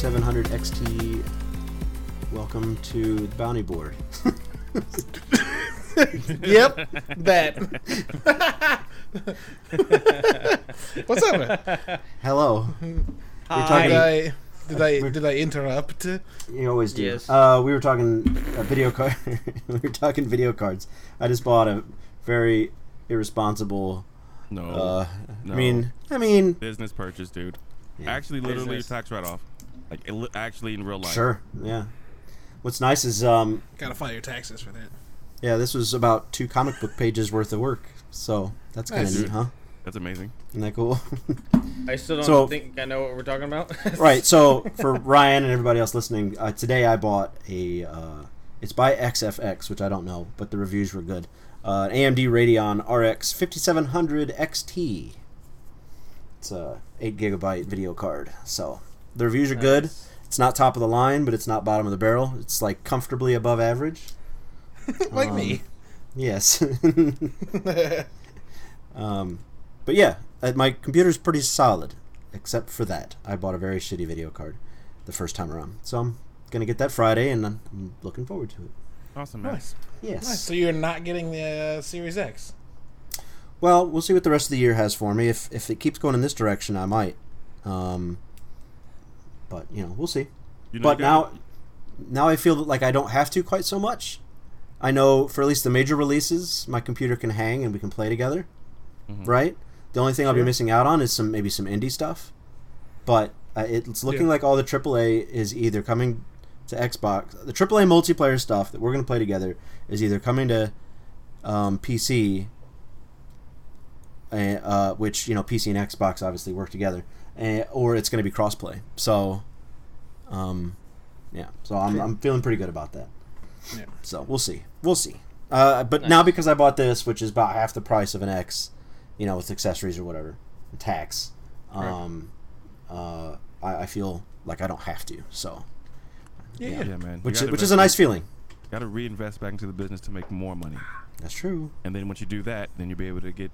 Radeon 5700 XT. Welcome to the Bounty Board. yep, that. What's up? Hello. We're Did. I did I did I interrupt? You always do. Yes. Uh, we were talking uh, video card. we were talking video cards. I just bought a very irresponsible. No, Uh, no. I mean, I mean, business purchase, dude. Yeah. Actually, literally Business. a tax write off. Like it, li- actually in real life. sure, yeah. What's nice is, um, Gotta file your taxes for that. yeah, this was about two comic book pages worth of work. So that's kind of Nice. neat, huh? That's amazing. Isn't that cool? I still don't So- think I know what we're talking about. right. So for Ryan and everybody else listening, uh, today I bought a. Uh, it's by XFX, which I don't know, but the reviews were good. Uh, an AMD Radeon RX 5700 XT. It's a eight gigabyte video card. So the reviews are good. It's not top of the line, but it's not bottom of the barrel. It's like comfortably above average. like Um, me. Yes. um, but yeah, uh, my computer's pretty solid, except for that. I bought a very shitty video card the first time around. So I'm gonna get that Friday, and I'm, I'm looking forward to it. Awesome, man. Nice. Yes. nice. So you're not getting the uh, Series X. Well, we'll see what the rest of the year has for me. If if it keeps going in this direction, I might. Um, but you know, we'll see. You know, but now, now I feel like I don't have to quite so much. I know for at least the major releases, my computer can hang and we can play together. Mhm. Right. The only thing I'll be missing out on is some maybe some indie stuff. But uh, it's looking Yeah. like all the AAA is either coming to Xbox. The AAA multiplayer stuff that we're going to play together is either coming to um, PC, uh, uh, which you know PC and Xbox obviously work together, uh, or it's going to be crossplay. So, um, yeah. So I'm, I'm feeling pretty good about that. Yeah. So we'll see. We'll see. Uh, but now because I bought this, which is about half the price of an X, you know, with accessories or whatever, tax, um, uh, I, I feel like I don't have to. So, Yeah. Yeah. yeah. yeah, man. You which gotta which is a nice feeling. Got to reinvest back into the business to make more money, That's true. and then once you do that, then you'll be able to get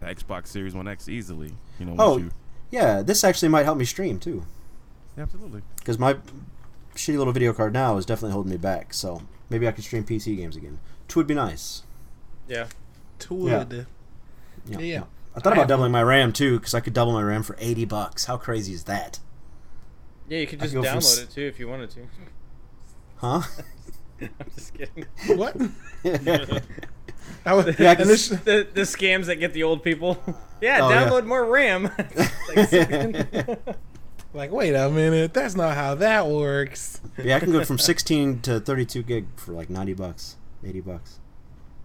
the Xbox Series One X easily. You know. Oh, Once you, Yeah, this actually might help me stream too, yeah, absolutely. because my shitty little video card now is definitely holding me back. So maybe I could stream PC games again, which would be nice. yeah. Would. Yeah. Yeah. I thought I about have- doubling my RAM too, because I could double my RAM for eighty bucks. How crazy is that? Yeah, you could just download s- it too if you wanted to. Huh? I'm just kidding. What? I was, Yeah, I and this, the the scams that get the old people. yeah, Oh, yeah. download more RAM. Like, like, wait a minute, that's not how that works. yeah, I can go from sixteen to thirty-two gig for like ninety bucks, eighty bucks.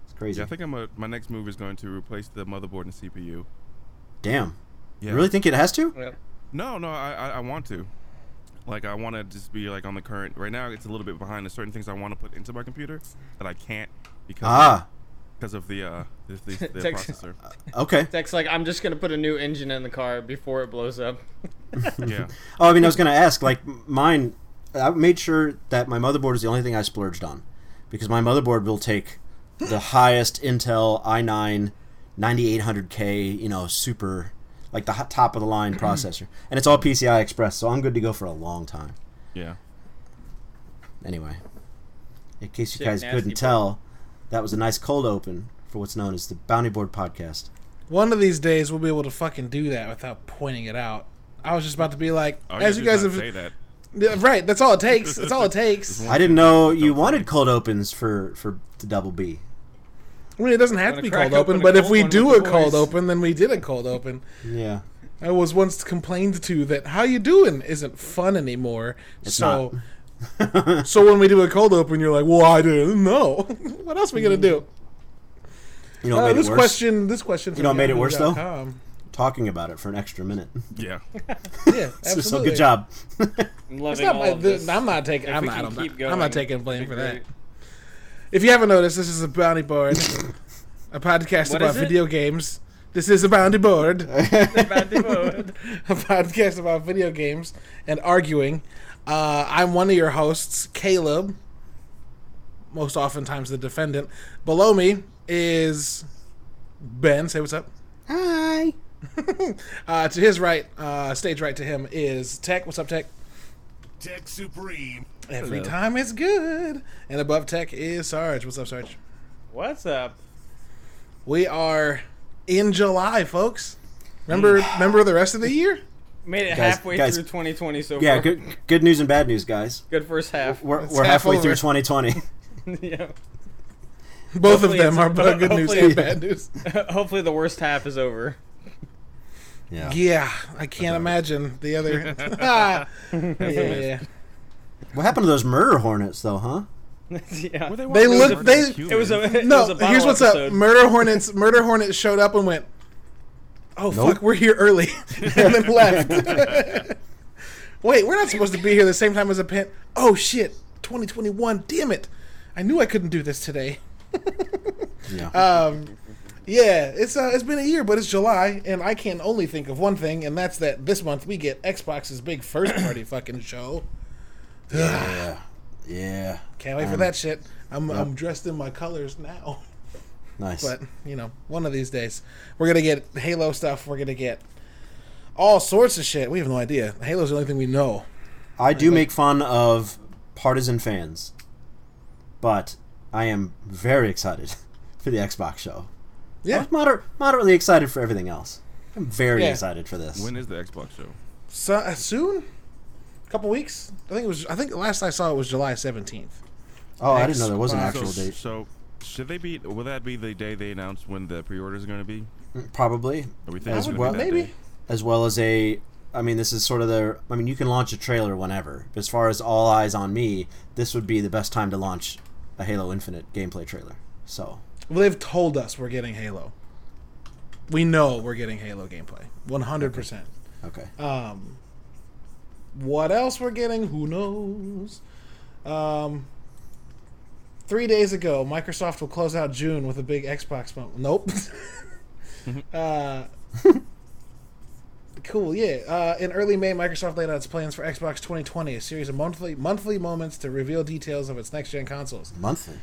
It's crazy. Yeah, I think I'm a, my next move is going to replace the motherboard and CPU. Damn. Yeah. You really think it has to? yeah. No, no, I, I, I want to. Like, I want to just be like on the current. Right now, it's a little bit behind. There's certain things I want to put into my computer that I can't because Ah, because of the uh the, the, the Text- processor. okay. Tech's like, I'm just gonna put a new engine in the car before it blows up. yeah. Oh, I mean, I was gonna ask. Like mine, I made sure that my motherboard is the only thing I splurged on, because my motherboard will take the highest Intel i9 9800K, you know, super, like the top of the line processor, and it's all PCI Express, so I'm good to go for a long time. Yeah. Anyway, in case you Sick, guys couldn't boy. tell, that was a nice cold open for what's known as the Bounty Board podcast. One of these days, we'll be able to fucking do that without pointing it out. I was just about to be like, Oh, as you just guys have, say that. Yeah, right? That's all it takes. That's all it takes. I didn't know you wanted cold opens for for the double B. I mean, it doesn't have to be crack cold open open, a but if we do a the cold open, then we did a cold open. Yeah. I was once complained to that how you doing isn't fun anymore. It's so, so when we do a cold open, you're like, "Well, I didn't know." what else are we gonna do? You know, Uh, made this it worse? question, this question. You know what made it worse, though? though? talking about it for an extra minute. Yeah. Yeah, absolutely. so good job. I'm loving not all of this. I'm not taking. If I'm not. I'm not, going, I'm not taking blame be for that. If you haven't noticed, this is a bounty board, a podcast What about video games. This is a bounty board, Bounty board. a podcast about video games and arguing. Uh, I'm one of your hosts, Caleb. Most oftentimes the defendant. Below me is Ben. Say what's up. Hi. uh, to his right, uh, stage right to him is Tech. What's up, Tech? Tech Supreme. Every Hello. time it's good. And above Tech is Sarge. What's up, Sarge? What's up? We are in July, folks. Remember, remember the rest of the year? Made it Guys- halfway guys- through 2020 so Yeah, far. good good news and bad news, guys. Good first half. We're, we're half halfway over. through 2020. yeah. Both Hopefully of them it's- are good news and bad news. Hopefully the worst half is over. yeah. Yeah, I can't imagine the other. Ah. yeah, What happened to those murder hornets, though, huh? yeah. Were They looked. they- as It was a it no. was a here's what's episode. up. Murder Hornets. Murder Hornets showed up and went. Oh Nope. fuck, we're here early, and then left. Wait, we're not supposed to be here the same time as a pen. Oh shit, 2021. Damn it! I knew I couldn't do this today. Yeah. Um, yeah, it's uh, it's been a year, but it's July, and I can only think of one thing, and that's that this month we get Xbox's big first party fucking show. yeah. Yeah. Can't wait for Um, that shit. I'm yep. I'm dressed in my colors now. Nice. But you know, one of these days we're gonna get Halo stuff. We're gonna get all sorts of shit. We have no idea. Halo's the only thing we know. I do make fun of partisan fans, but I am very excited for the Xbox show. I Yeah. was moder- moderately excited for everything else. I'm very Yeah. excited for this. When is the Xbox show? So uh, soon, a couple weeks. I think it was. I think the last I saw it was July seventeenth. oh, I didn't know there was an Xbox. actual so, date. So, should they be? Will that be the day they announce when the pre-orders are going to be? Probably, Are we thinking As well- be Maybe. day? as well as a. I mean, this is sort of the. I mean, you can launch a trailer whenever. As far as all eyes on me, this would be the best time to launch a Halo Infinite gameplay trailer. So, Well, they've told us we're getting Halo. We know we're getting Halo gameplay. One hundred percent. okay. Um, what else we're getting? Who knows? Um, three days ago, Microsoft will close out June with a big Xbox moment. Nope. uh, cool, yeah. Uh, in early May, Microsoft laid out its plans for Xbox 2020, a series of monthly monthly moments to reveal details of its next gen consoles. Monthly.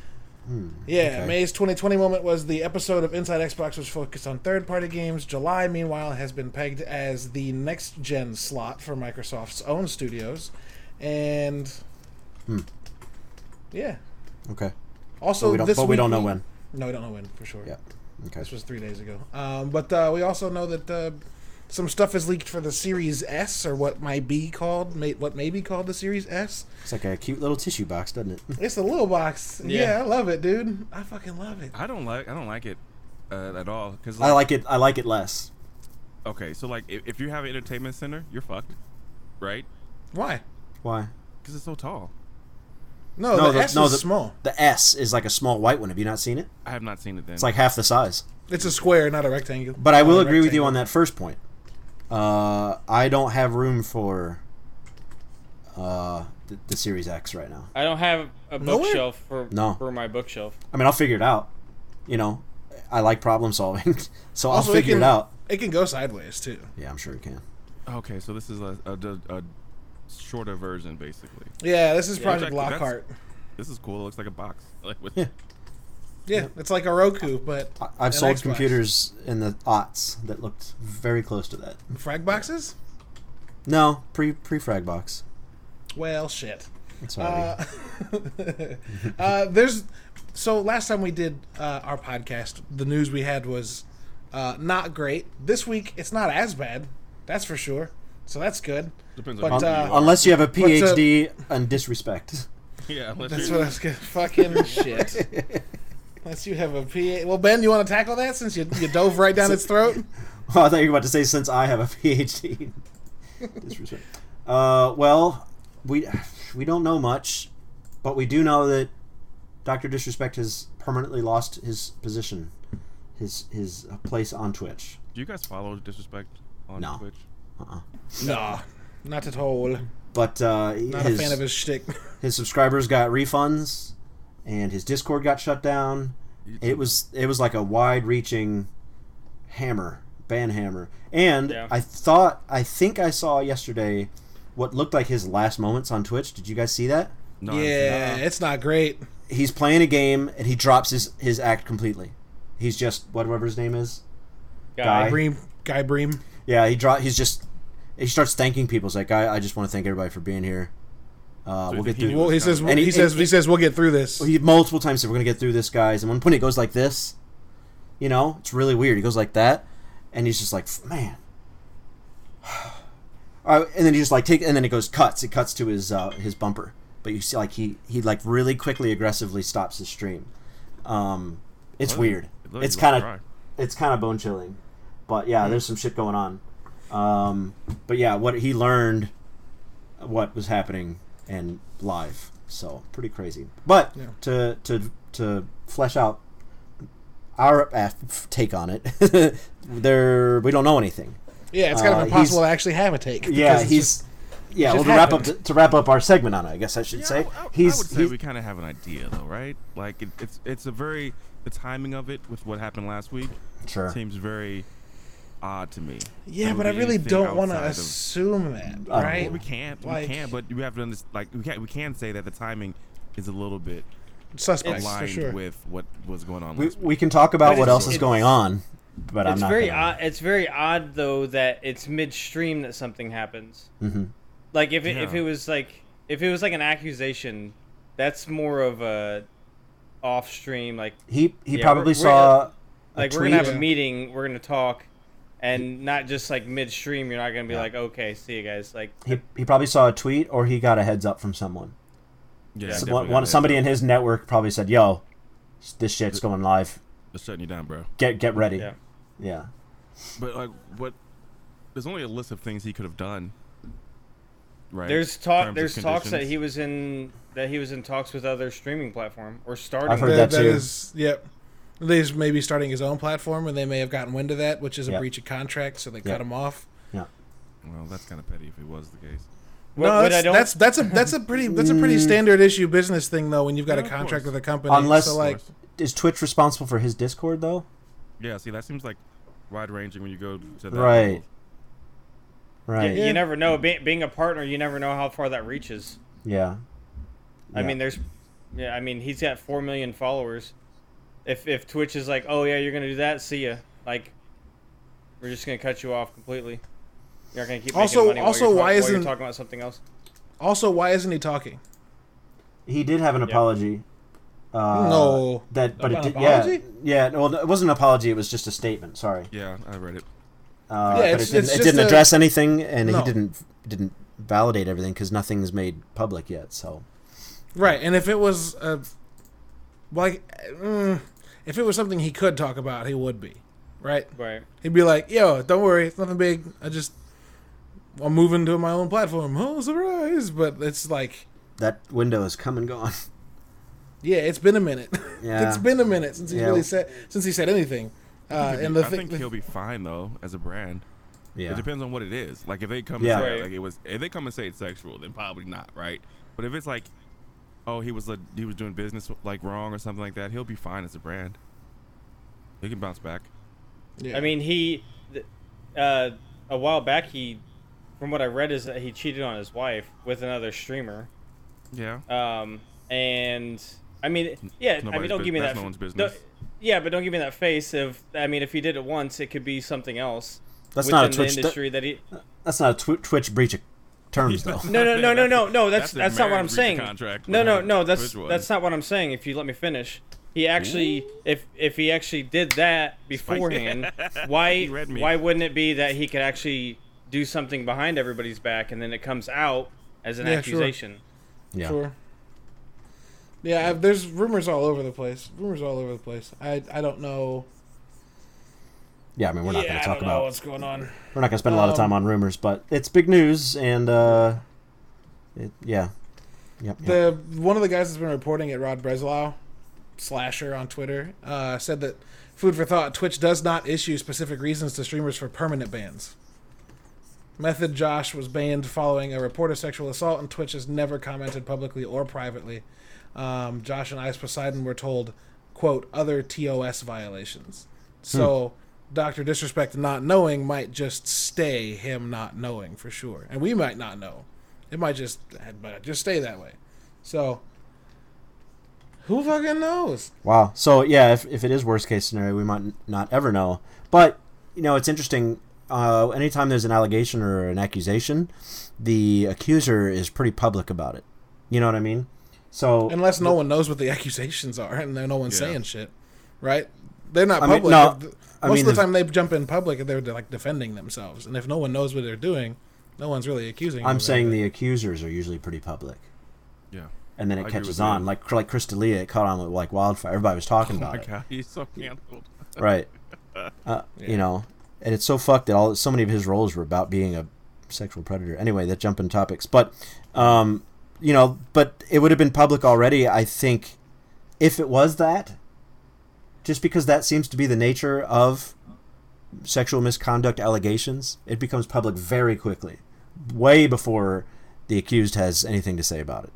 Yeah, Okay. May's 2020 moment was the episode of Inside Xbox which focused on third party games. July, meanwhile, has been pegged as the next gen slot for Microsoft's own studios. And. Hmm. Yeah. Okay. Also, But we don't, this but we don't know when. No, we don't know when, for sure. Yeah. Okay. This was three days ago. Um, but uh, we also know that uh, some stuff is leaked for the Series S, or what might be called, may, what may be called the Series S. It's like a cute little tissue box, doesn't it? It's a little box. Yeah, Yeah. I love it, dude. I fucking love it. I don't like. I don't like it uh, at all. Because I like it. I like it less. Okay, so like if, if you have an entertainment center, you're fucked, right? Why? Why? Because it's so tall. No, No, the, the- S no, is the- small. The S is like a small white one. Have you not seen it? I have not seen it then. It's like half the size. It's a square, not a rectangle. But I will Not a agree with you on that first point. Uh, I don't have room for uh, the, the Series X right now. I don't have a Nowhere? bookshelf for No. for my bookshelf. I mean, I'll figure it out. You know, I like problem solving, so I'll Also, figure can, it out. It can go sideways too. Yeah, I'm sure it can. okay, so this is a, a, a, a shorter version, basically. Yeah, this is Yeah, Project exactly. Lockhart. This is cool. It looks like a box. Like with Yeah. Yeah, it's like a Roku, but I, I've sold Xbox. computers in the aughts that looked very close to that. frag boxes. No, pre pre frag box. Well, shit. Sorry. Uh, uh, there's so last time we did uh, our podcast, the news we had was uh, not great. This week, it's not as bad. That's for sure. So that's good. depends but, on who uh, you are. Unless you have a uh, PhD in disrespect. yeah, unless That's you're, what I was gonna fucking shit. Unless you have a PhD. Well, Ben, you want to tackle that since you, you dove right down its throat? Oh, I thought you were about to say since I have a PhD. Disrespect. Uh, well, we we don't know much, but we do know that Doctor Disrespect has permanently lost his position, his his uh, place on Twitch. Do you guys follow Disrespect on No. Twitch? Uh-uh. Nah, not at all. But uh, Not his, a fan of his shtick. his subscribers got refunds, and his Discord got shut down. It was it was like a wide-reaching hammer, ban hammer. And Yeah. I thought I think I saw yesterday what looked like his last moments on Twitch. Did you guys see that? No, I haven't yeah, it. it's not great. He's playing a game and he drops his his act completely. He's just whatever his name is. Guy. Bree, Guy Beahm. Yeah, he draw. He's just he starts thanking people. He's like, I, I just want to thank everybody for being here. Uh, So we'll get think he through. Well, he says. And he, he- says and- he says we'll get through this. He multiple times said we're gonna get through this, guys. And one point he goes like this, you know, it's really weird. He goes like that, and he's just like, man. Uh, and then he just like take, and then it goes cuts. It cuts to his uh, his bumper, but you see like he he like really quickly aggressively stops his stream. Um, it's Well, weird. it It's kind of it's kind of bone chilling, but yeah, there's some shit going on. Um, but yeah, what he learned, what was happening, and live, so pretty crazy. But Yeah. to to to flesh out our uh, take on it, there we don't know anything. yeah, it's kind uh, of he's- impossible to actually have a take. Yeah, it's he's. just- yeah, well, just to wrap up happened. to wrap up our segment on it, I guess I should Yeah, say I, I- he's I would say he's we kind of have an idea, though, right? Like it, it's it's a very the timing of it with what happened last week sure. seems very odd to me. yeah, but I really don't want to outside of- assume that, right? know. We can't, Like- we can't, but we have to understand. Like we can't. we can say that the timing is a little bit Suspects for aligned sure. with what was going on We, last week. we can talk about But what else is going on, but I'm it's not. very gonna, odd. It's very odd though that it's midstream that something happens. hmm Like if it, if it was like if it was like an accusation, that's more of a off stream. Like He he Yeah, probably we're- we're- saw. a like we're tweet. gonna have a meeting, we're gonna talk, and not just like midstream. You're not gonna be Yeah. like, okay, see you guys. Like He, he probably saw a tweet or he got a heads up from someone. yeah, Some- one, one- somebody in his network probably said, "Yo, this shit's going live. They're shutting you down, bro. Get get ready." yeah. Yeah. But like, what? There's only a list of things he could have done. Right. There's talk. of There's talks that he was in that he was in talks with other streaming platform or starting. I've heard That- that that too. is- yep. He's maybe starting his own platform, and they may have gotten wind of that, which is a Yeah. breach of contract, so they Yeah. cut him off. Yeah. Well, that's kind of petty if it was the case. What- no, that's, I don't- that's that's a that's a pretty that's a pretty Mm. standard issue business thing though when you've got Yeah, a contract with a company. Unless- so like Is Twitch responsible for his Discord though? Yeah. See, that seems like wide ranging when you go to that. Right. level. Right. You, Yeah. you never know. Be, being a partner, you never know how far that reaches. Yeah. I Yeah. mean, there's, yeah. I mean, he's got four million followers. If if Twitch is like, oh yeah, you're gonna do that, see ya. Like, we're just gonna cut you off completely. You're not gonna keep Also- money. also, while why talk- isn't- talking about something else? also why isn't he talking? he did have an Yeah. apology. Uh, No. That, but it did, apology? yeah, yeah. No, it wasn't an apology. It was just a statement. Sorry. Yeah, I read it. Uh, Yeah, but it's- it didn't, it's it didn't a- address anything, and No. he didn't didn't validate everything because nothing's made public yet. So Right, and if it was a like mm, if it was something he could talk about, he would be. Right? Right. He'd be like, "Yo, don't worry, it's nothing big. I just I'm moving to my own platform. Oh, surprise!" But it's like, that window is come and gone. yeah, it's been a minute. Yeah. it's been a minute since he Yeah. really said since he said anything. Uh, and the I thing, think he'll be fine though as a brand. yeah. It depends on what it is. Like if they come Yeah. and say Right. like it was, if they come and say it's sexual, then probably not, right? But if it's like, oh, he was a, he was doing business like wrong or something like that, he'll be fine as a brand. He can bounce back. yeah. I mean, he, uh, a while back, he, from what I read, is that he cheated on his wife with another streamer. Yeah. Um, and I mean, yeah, I mean, don't bus- give me that's that. no one's don't- business. yeah, but don't give me that face If I mean, if he did it once, it could be something else. That's within not a the Twitch. industry that he. that's not a tw- Twitch breach of terms though. No, no, no, no, no, no. That's That's that's not what I'm marriage breach of saying. contract, No, no, no. That's Twitch that's not what I'm saying. If you let me finish, he actually, if if he actually did that beforehand, why He read me. why wouldn't it be that he could actually do something behind everybody's back and then it comes out as an Yeah, sure. accusation? Yeah. Sure. Yeah, I've, there's rumors all over the place. Rumors all over the place. I I don't know. Yeah. I mean, we're not yeah, going to talk about. what's going on. We're not going to spend a lot of time Um, on rumors, but it's big news, and uh, it, yeah. Yep. yep. The one of the guys that's been reporting it, Rod Breslau, slasher on Twitter, uh, said that food for thought. Twitch does not issue specific reasons to streamers for permanent bans. Method Josh was banned following a report of sexual assault, and Twitch has never commented publicly or privately. Um, Josh and Ice Poseidon were told, "quote other TOS violations." So, Doctor Disrespect not knowing might just stay him not knowing for sure, and we might not know. It might just it might just stay that way. So, who fucking knows? Wow. So yeah, if, if it is worst case scenario, we might not ever know. But you know, it's interesting. uh, anytime there's an allegation or an accusation, the accuser is pretty public about it. You know what I mean? So Unless no one knows what the accusations are and no one's Yeah. saying shit, right? They're not I mean, public. No, Most mean, of the the- time, they jump in public and they're like defending themselves. And if no one knows what they're doing, no one's really accusing. I'm of saying the accusers are usually pretty public, Yeah. and then it agree catches with you. on. Like like Chris D'Elia, it caught on with like wildfire. Everybody was talking Oh about my it, god, he's so canceled. right? Uh, Yeah. You know, and it's so fucked that all so many of his roles were about being a sexual predator. Anyway, that jump in topics, but um, you know, but it would have been public already. I think if it was that, just because that seems to be the nature of sexual misconduct allegations, it becomes public very quickly, way before the accused has anything to say about it.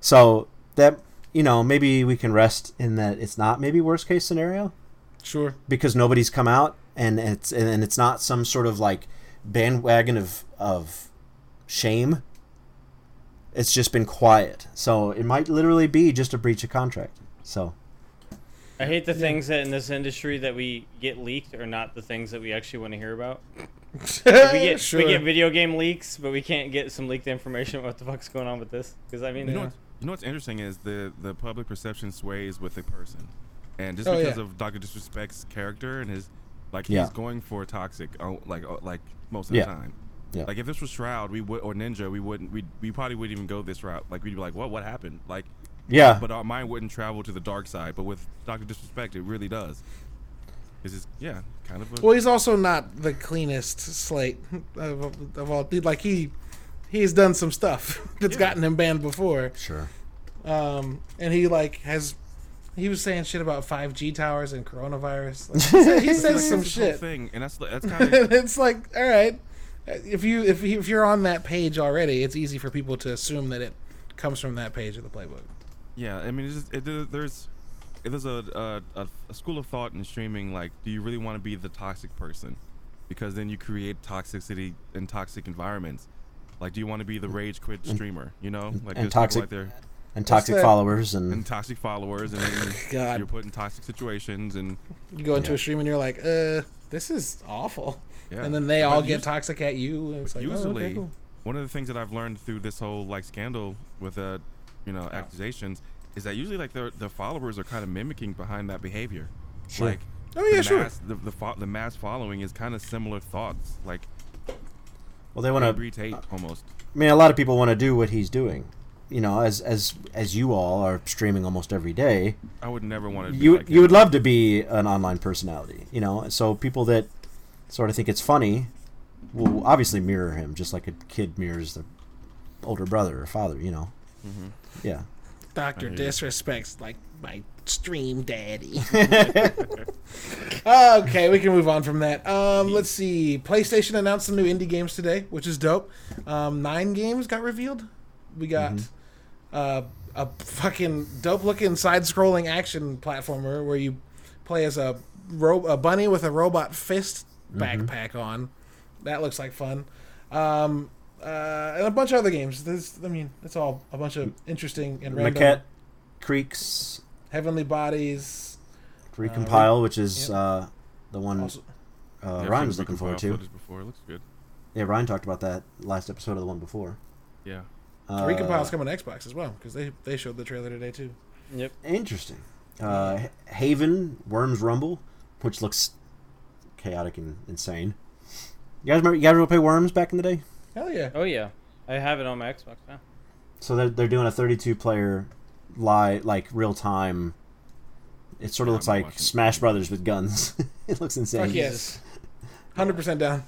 So that you know, maybe we can rest in that it's not maybe worst case scenario sure. because nobody's come out and it's and it's not some sort of like bandwagon of of shame. It's just been quiet. So it might literally be just a breach of contract. So I hate the things that in this industry that we get leaked are not the things that we actually want to hear about. We get sure. we get video game leaks, but we can't get some leaked information about what the fuck's going on with this. Because I mean, You know, Yeah. what's, you know what's interesting is the the public perception sways with a person, and just Oh, because yeah. of Doctor Disrespect's character and his, like Yeah. he's going for toxic, oh, like oh, like most of Yeah. the time. Yeah. Like if this was Shroud, we would or Ninja, we wouldn't. We we probably wouldn't even go this route. Like we'd be like, what what happened? Like, yeah, but our mind wouldn't travel to the dark side. But with Doctor Disrespect, it really does. This is yeah, kind of. A, Well, he's also not the cleanest slate of, of all. Like he, he's done some stuff that's Yeah. gotten him banned before. sure. Um, and he like has. He was saying shit about 5G towers and coronavirus. Like, he said- he like, says some that's shit. thing, and that's that's kind of it's like, all right, if you if you, if you're on that page already, it's easy for people to assume that it comes from that page of the playbook. Yeah, I mean, it's just, it, there's there's a, a, a, a school of thought in streaming like, do you really want to be the toxic person? Because then you create toxicity and toxic environments. Like, do you want to be the rage quit streamer? You know, like and toxic- out there And toxic that? followers and, and toxic followers, and God. you're put in toxic situations, and You go into Yeah. a stream and you're like, uh, this is awful. yeah. And then they But all get toxic at you. And it's like, oh, usually, okay, cool. one of the things that I've learned through this whole like scandal with uh, you know, accusations is that usually like the the followers are kind of mimicking behind that behavior. Sure. Like, Oh, yeah, the sure. Mass, the the, fo- the mass following is kind of similar thoughts, like well, they want to. hate almost. I mean, a lot of people want to do what he's doing. You know, as as as you all are streaming almost every day, I would never want to. You like you him. would love to be an online personality. You know, so people that sort of think it's funny will obviously mirror him, just like a kid mirrors their older brother or father. You know, Mm-hmm. Yeah. Doctor I hear you. disrespects like my stream daddy. okay, we can move on from that. Um, let's see. PlayStation announced some new indie games today, which is dope. Um, nine games got revealed. We got uh, a fucking dope looking side scrolling action platformer where you play as a ro- a bunny with a robot fist backpack on. That looks like fun. Um, uh, and a bunch of other games. There's, I mean, it's all a bunch of interesting and random. Maquette Creaks Heavenly Bodies. recompile, which is yep. uh, the one Also, uh, Yeah, Ryan was looking forward to. footage Before it looks good. Yeah, Ryan talked about that last episode of the one before. Yeah. Uh, Recompile's coming to Xbox as well because they they showed the trailer today too. Yep. Interesting. Uh, Haven, Worms Rumble, which looks chaotic and insane. You guys remember? You guys remember play Worms back in the day? Hell yeah! Oh yeah, I have it on my Xbox now. So they're they're doing a 32 player live like real time. It sort of Yeah, looks I'm like watching. Smash Brothers with guns. it looks insane. Fuck yes, hundred percent down.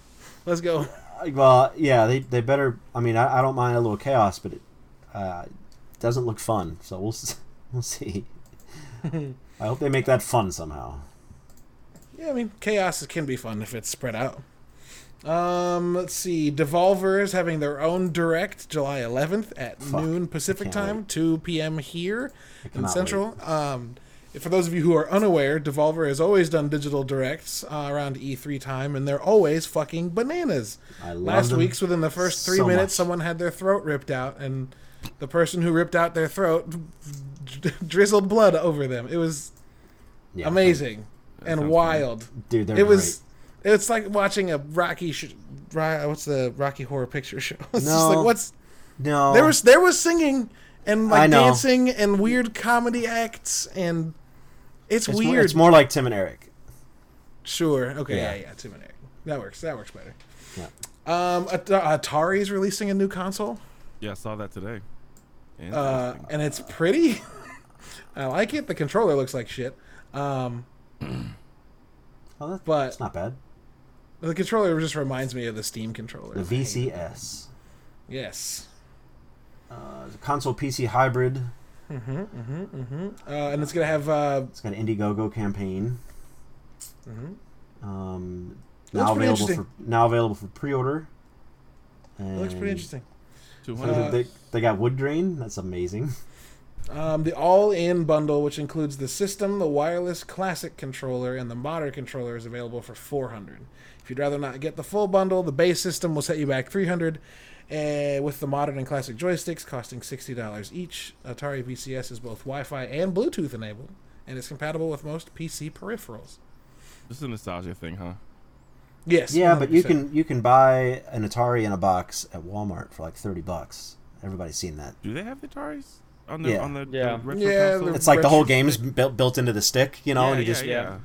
Let's go. Uh, Well, yeah, they they better. I mean, I, I don't mind a little chaos, but it uh, doesn't look fun. So we'll we'll see. I hope they make that fun somehow. Yeah, I mean, chaos can be fun if it's spread out. Um, let's see. Devolver is having their own direct July 11th at Fuck. noon Pacific time, wait. 2 p.m. here in Central. Um, for those of you who are unaware, Devolver has always done digital directs uh, around E3 time, and they're always fucking bananas. I Last week's within the first three so minutes, much. someone had their throat ripped out, and the person who ripped out their throat drizzled blood over them. It was Yeah, amazing and wild. dude. They're It was It's like watching a Rocky. Sh- Ro- what's the Rocky Horror Picture Show? It's just No. like what's No, there was there was singing and like dancing and weird comedy acts and it's, it's weird. More, it's more like Tim and Eric. Sure. Okay. Yeah. Yeah. Yeah. Tim and Eric. That works. That works better. Yeah. Um, At- Atari is releasing a new console, Yeah, I saw that today. uh, and it's pretty. I like it. The controller looks like shit. Um, Oh, that, But- it's not bad. The controller just reminds me of the Steam controller. The VCS, Yes. uh, the console PC hybrid. Mm-hmm, mm-hmm, mm-hmm. Uh, and it's gonna have. Uh, It's got an Indiegogo campaign. Mm-hmm. Um, It now pretty available for interesting. now available for pre-order. it looks pretty interesting. Two so. Uh, they, they got wood grain. That's amazing. Um, the all-in bundle, which includes the system, the wireless classic controller, and the modern controller, is available for 400. If you'd rather not get the full bundle, the base system will set you back 300, uh, with the modern and classic joysticks costing $60 each. Atari VCS is both Wi-Fi and Bluetooth enabled, and is compatible with most PC peripherals. This is a nostalgia thing, huh? Yes. Yeah, but you can you can buy an Atari in a box at Walmart for like thirty bucks. Everybody's seen that. Do they have the Ataris on the Yeah. on the, the Yeah. retro Yeah, console? the- It's like the whole retro game's built built into the stick, you know, yeah, and you yeah, just. yeah.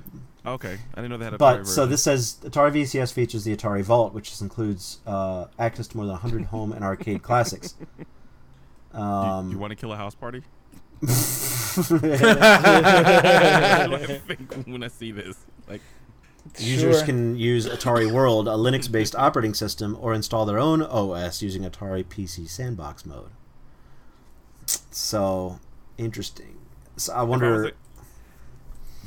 Okay, I didn't know they had a But so this says Atari VCS features the Atari Vault, which includes uh, access to more than 100 home and arcade classics. Do Um, you, want to kill a house party? Users What do I think when I see this? Like, Sure. can use Atari World, a Linux-based operating system, or install their own OS using Atari PC Sandbox mode. So interesting. So I if I wonder.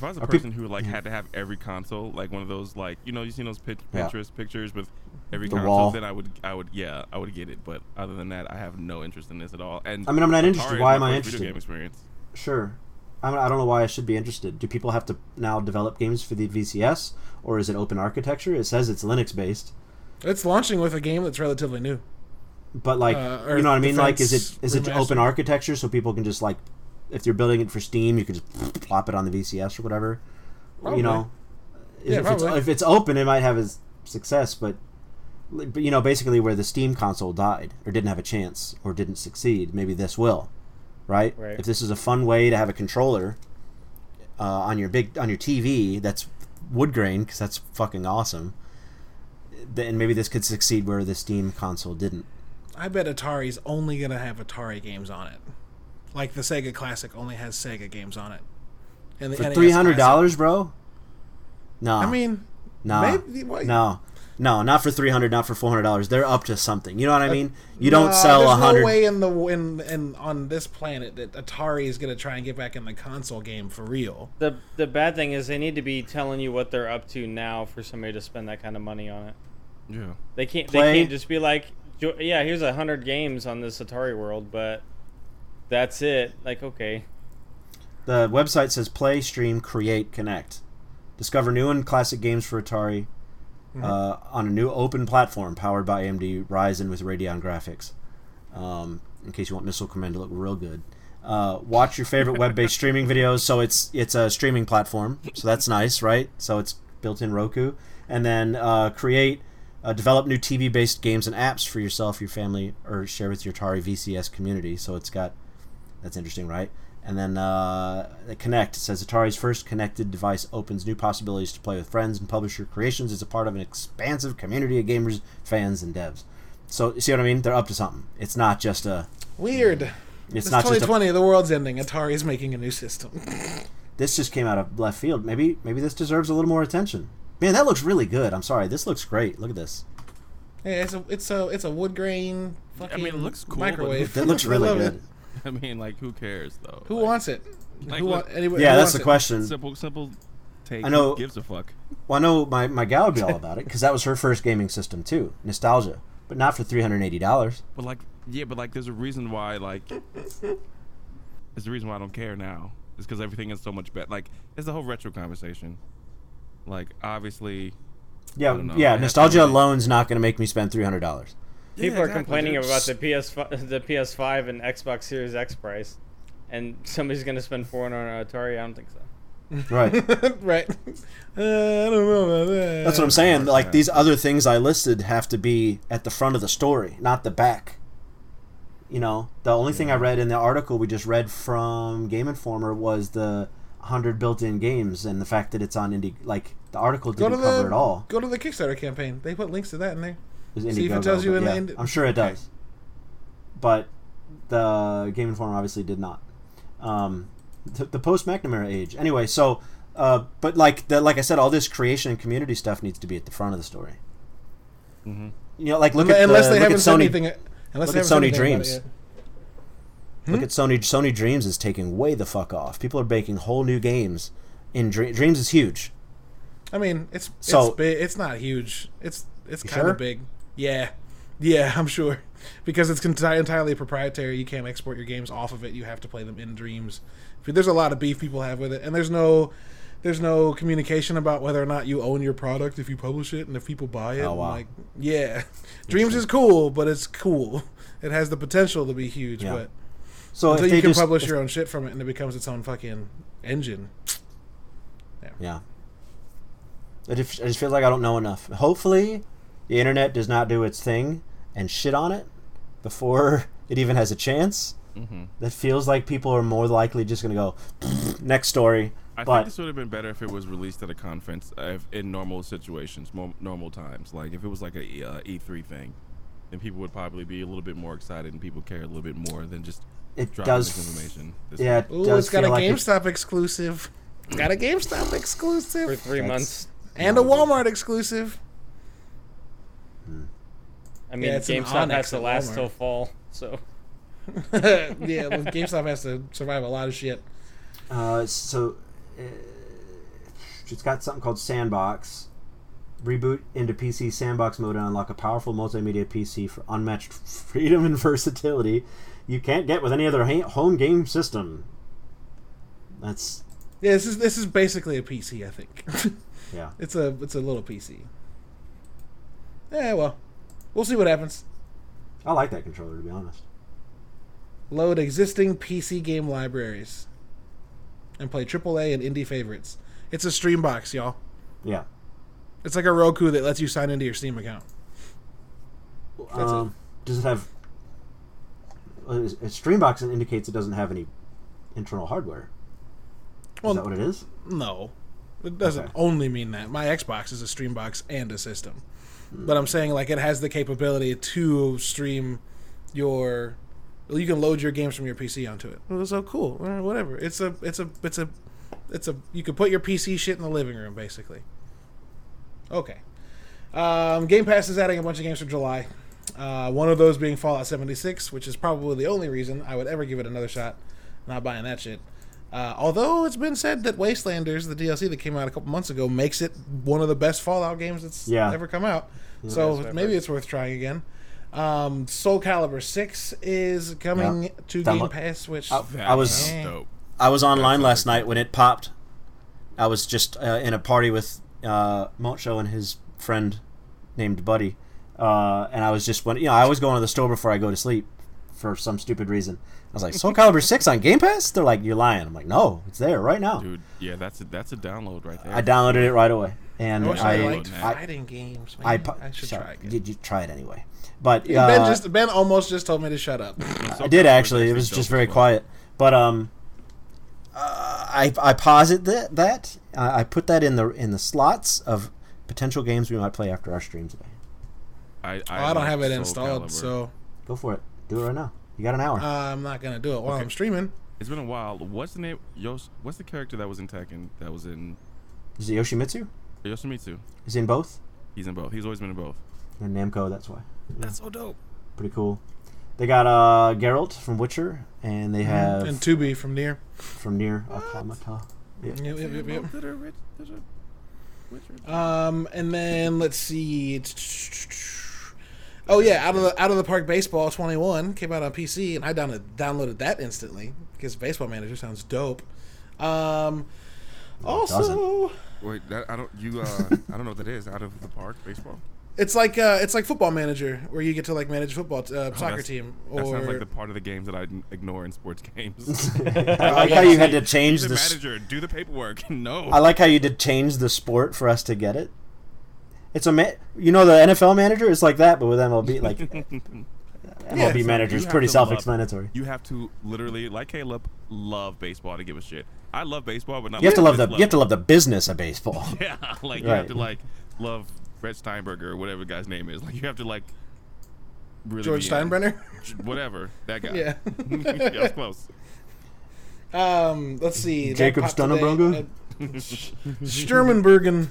A, if I was a Are person peop- who like had to have every console, like one of those, like you know, you seen those pic- Yeah. Pinterest pictures with every The console, wall. then I would, I would, yeah, I would get it. But other than that, I have no interest in this at all. And I mean, I'm not Atari interested. Why am I first Video interested? game experience. Sure. I, mean, I don't know why I should be interested. Do people have to now develop games for the VCS, or is it open architecture? It says it's Linux based, It's launching with a game that's relatively new. but like, Uh, you know what I mean? Like, is it is Defense is it open architecture so people can just like, if you're building it for Steam, you could just plop it on the VCS or whatever. Probably. You know, Yeah, if it's if it's open, it might have a success, but. But you know, basically, where the Steam console died, or didn't have a chance, or didn't succeed, maybe this will, right? Right. If this is a fun way to have a controller uh, on your big on your TV that's wood grain because that's fucking awesome. Then maybe this could succeed where the Steam console didn't. I bet Atari's only gonna have Atari games on it. Like the Sega Classic only has Sega games on it. And the For three hundred dollars, bro. No, I mean, no, maybe- why- no, no, not for three hundred, not for four hundred dollars. They're up to something. You know what I uh, mean? You don't nah, sell a there's hundred. no way in the in, in on this planet that Atari is gonna try and get back in the console game for real. The the bad thing is they need to be telling you what they're up to now for somebody to spend that kind of money on it. Yeah. They can't Play- they can't just be like, yeah, here's a hundred games on this Atari World, but that's it. Like, okay, The website says play, stream, create, connect. Discover new and classic games for Atari uh, on a new open platform powered by AMD Ryzen with Radeon graphics. Um, in case you want Missile Command to look real good. Uh, watch your favorite web-based streaming videos. So it's it's a streaming platform, so that's nice, right? So it's built in Roku, and then uh, create, uh, develop new TV-based games and apps for yourself, your family, or share with your Atari VCS community. So it's got that's interesting, right? And then uh, Connect says Atari's first connected device opens new possibilities to play with friends and publish your creations as a part of an expansive community of gamers, fans, and devs. So you see what I mean? They're up to something. It's not just a. Weird. It's It's not just a. 2020. The world's ending. Atari's making a new system. This just came out of left field. Maybe maybe this deserves a little more attention. Man, that looks really good. I'm sorry. This looks great. Look at this. yeah, it's a it's a it's a wood grain fucking mean, it looks cool, microwave. That looks really good. it. I mean, like, who cares though? Who Like, wants it? Like, who look- want, anybody, Yeah, who that's the it? question. Simple, simple take. I know- Who gives a fuck? Well, I know my, my gal would be all about it because that was her first gaming system too. Nostalgia, but not for three hundred eighty dollars. But like, yeah, but like, there's a reason why like, there's a reason why I don't care now. It's because everything is so much better. Like, it's the whole retro conversation. Like, obviously, Yeah, know. yeah. I have to Nostalgia really- alone's not going to make me spend three hundred dollars. People Yeah, are complaining dude. about the PS the PS5 and Xbox Series X price, and somebody's gonna spend four hundred on an Atari. I don't think so. Right. right. Uh, I don't know about that. That's what I'm saying. Like these other things I listed have to be at the front of the story, not the back. You know, the only thing I read in the article we just read from Game Informer was the 100 built-in games and the fact that it's on Indie. Like the article didn't to the cover it at all. go to the Kickstarter campaign. They put links to that in there. It was See if it tells you but in the yeah, Indi- I'm sure it Okay. does. But the Game Informer obviously did not. Um, the, the post McNamara age. Anyway, so uh, but like the like I said, all this creation and community stuff needs to be at the front of the story. hmm You know, like look at unless they look haven't at said Sony. anything. Unless look they at Sony Dreams. it yet. Look at Sony. Sony Dreams is taking way the fuck off. People are making whole new games. In Dre- Dreams is huge. I mean, it's So- it's big. It's not huge. It's it's kind of sure? big. Yeah, yeah, I'm sure because it's enti- entirely proprietary. You can't export your games off of it. You have to play them in Dreams. There's a lot of beef people have with it, and there's no there's no communication about whether or not you own your product if you publish it and if people buy it. Oh, I'm wow. Like, yeah, Dreams is cool, but it's cool. It has the potential to be huge, Yeah. but So until you can just, publish your own shit from it and it becomes its own fucking engine. Yeah. Just, I just feel like I don't know enough. Hopefully, the internet does not do its thing and shit on it before it even has a chance. hmm That feels like people are more likely just going to go next story. I But think this would have been better if it was released at a conference uh, if, in normal situations, more, normal times. Like if it was like a uh, E3 thing, then people would probably be a little bit more excited and people care a little bit more than just it dropping does. this information. This Yeah, it Ooh, does it's got a feel like it- GameStop exclusive. Got a GameStop exclusive. for three That's- months. and a Walmart exclusive. I mean, Yeah, it's an GameStop has to last till fall, so yeah, well, GameStop has to survive a lot of shit. Uh, so uh, it's got something called Sandbox. Reboot into PC Sandbox mode and unlock a powerful multimedia PC for unmatched freedom and versatility you can't get with any other ha- home game system. That's Yeah, this is this is basically a PC. I think yeah. it's a it's a little PC. Yeah, well, we'll see what happens. I like that controller to be honest. Load existing PC game libraries and play AAA and indie favorites. It's a stream box, y'all. Yeah. It's like a Roku that lets you sign into your Steam account. That's it. Um, does it have? Uh, Streambox indicates it doesn't have any internal hardware. Well, is that what it is? No, it doesn't Okay. only mean that. My Xbox is a stream box and a system. But I'm saying like it has the capability to stream your. well, You can load your games from your PC onto it. Well, so cool. Whatever. It's a. It's a. It's a. It's a. You can put your PC shit in the living room, basically. Okay. Um, Game Pass is adding a bunch of games for July. Uh, one of those being Fallout 76, which is probably the only reason I would ever give it another shot. Not buying that shit. Uh, although it's been said that Wastelanders, the DLC that came out a couple months ago, makes it one of the best Fallout games that's Yeah. ever come out. That's So what maybe it's worth trying again. Um, Soul Calibur 6 is coming Yeah. to Download- Game Pass, which I- I was- sounds dope. I was online sounds last like night when it popped. I was just uh, in a party with uh, Moncho and his friend named Buddy, uh, and I was just when you know I always go into the store before I go to sleep for some stupid reason. I was like, Soul Calibur Six on Game Pass? They're like, you're lying. I'm like, no, it's there right now. Dude, yeah, that's a, that's a download right there. I downloaded it right away, and I wish I I, I- liked I- fighting games. Man. I, I, should shut- try again. Did you try it anyway? But ben uh, just Ben almost just told me to shut up. I did actually. It was just very quiet. But um, uh, I I posit that that I I put that in the in the slots of potential games we might play after our stream today. I, Oh, I, don't like have it Soul installed, Calibur. so Go for it. Do it right now. You got an hour. uh, I'm not gonna do it while Okay. I'm streaming. It's been a while. What's the name? Yos, what's the character that was in Tekken that was in Is it Yoshimitsu? Yoshimitsu? Is he in both? He's in both. He's always been in both. And Namco. That's why. That's so dope. Pretty cool. They got uh Geralt from Witcher, and they have And 2B from NieR. from NieR Automata. Yeah. Yep, yep, yep, yep. Did a rich- did a Witcher- Um, and then let's see. Oh yeah, out of the out of the park baseball 21 came out on PC, and I downloaded downloaded that instantly because Baseball Manager sounds dope. Um, also, Wait, that, I don't. You. Uh, I don't know what that is. Out of the park, baseball. it's like uh, it's like Football Manager where you get to like manage a football uh, soccer Oh, that's- team. That sounds like the part of the games that I ignore in sports games. I like how you had to change the the. manager. Do the paperwork. No. I like how you did change the sport for us to get it. It's a ma- you know the NFL manager is like that, but with MLB like MLB so manager is You pretty self-explanatory. You have to literally, like Caleb, love baseball to give a shit. I love baseball, but not. You have to love the this you have to love the business of baseball. Yeah, like you have to like love Fred Steinberger or whatever the guy's name is. Like you have to like really George be in- Steinbrenner. whatever that guy. Yeah. yeah, that's close. Um, let's see. Jacob popped today. Uh, Sturmenbergen.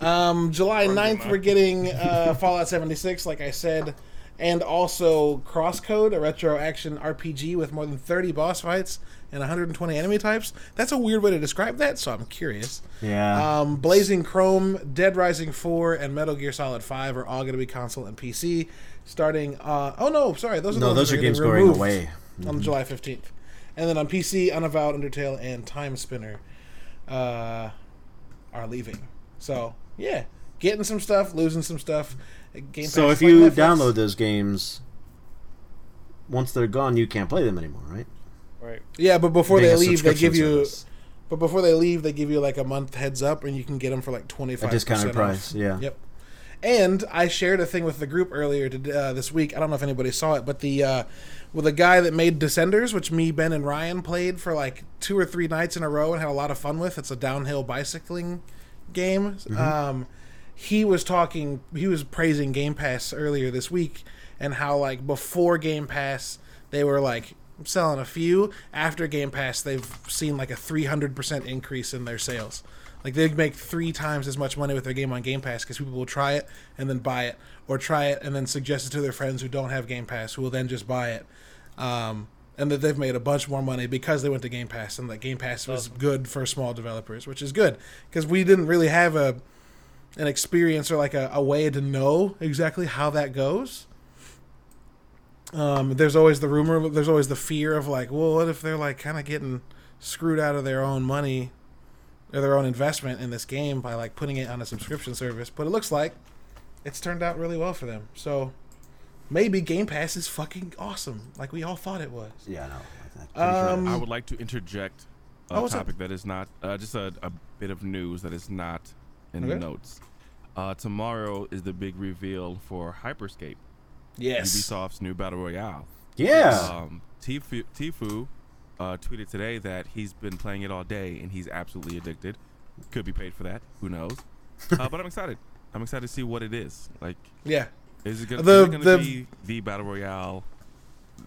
Um, July 9th, we're getting uh, Fallout 76, like I said, and also Crosscode, a retro action RPG with more than 30 boss fights and 120 enemy types. That's a weird way to describe that, so I'm curious. Yeah. Um, Blazing Chrome, Dead Rising 4, and Metal Gear Solid 5 are all going to be console and PC starting. Uh, oh, no, sorry. Those are no, the ones those are games going away. on July 15th. And then on PC, Unavowed, Undertale, and Timespinner uh, are leaving. So, yeah. Getting some stuff, losing some stuff. Game So if you Netflix. download those games, once they're gone, you can't play them anymore, right? Right. Yeah, but before Being they leave, they subscription give you. But before they leave, they give you like a month heads up, and you can get them for like twenty five a five discounted price. Yeah. Yep. And I shared a thing with the group earlier to, uh, this week. I don't know if anybody saw it, but the uh, with a guy that made Descenders, which me, Ben, and Ryan played for like two or three nights in a row and had a lot of fun with. It's a downhill bicycling game. Mm-hmm. Um, he was talking. He was praising Game Pass earlier this week and how like before Game Pass they were like selling a few. After Game Pass, they've seen like a three hundred percent increase in their sales. Like they make three times as much money with their game on Game Pass because people will try it and then buy it, or try it and then suggest it to their friends who don't have Game Pass, who will then just buy it. Um, and that they've made a bunch more money because they went to Game Pass, and that Game Pass was good for small developers, which is good because we didn't really have a an experience or like a, a way to know exactly how that goes. Um, there's always the rumor, there's always the fear of like, well, what if they're like kind of getting screwed out of their own money or their own investment in this game by like putting it on a subscription service? But it looks like it's turned out really well for them. So maybe Game Pass is fucking awesome, like we all thought it was. Yeah, I know. I'm sure Um, I would like to interject a Oh, what's up? topic that is not uh, just a, a bit of news that is not in the notes. Uh, tomorrow is the big reveal for Hyperscape, Yes. Ubisoft's new battle royale. yeah. Um, Tfue, Tfue uh, tweeted today that he's been playing it all day and he's absolutely addicted. Could be paid for that. Who knows? uh, but I'm excited. I'm excited to see what it is. Like, Yeah. Is it gonna, The- is it gonna the- be the battle royale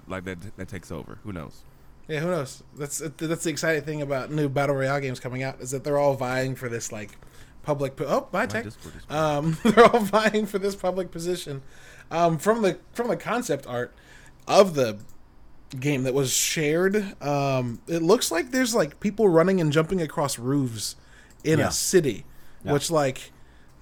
like that that takes over? Who knows? Yeah, who knows? That's that's the exciting thing about new battle royale games coming out is that they're all vying for this like public. Po- oh, bye My tech. Um, they're all vying for this public position. Um, from the from the concept art of the game that was shared, um, it looks like there's like people running and jumping across roofs in Yeah. a city, Yeah. which like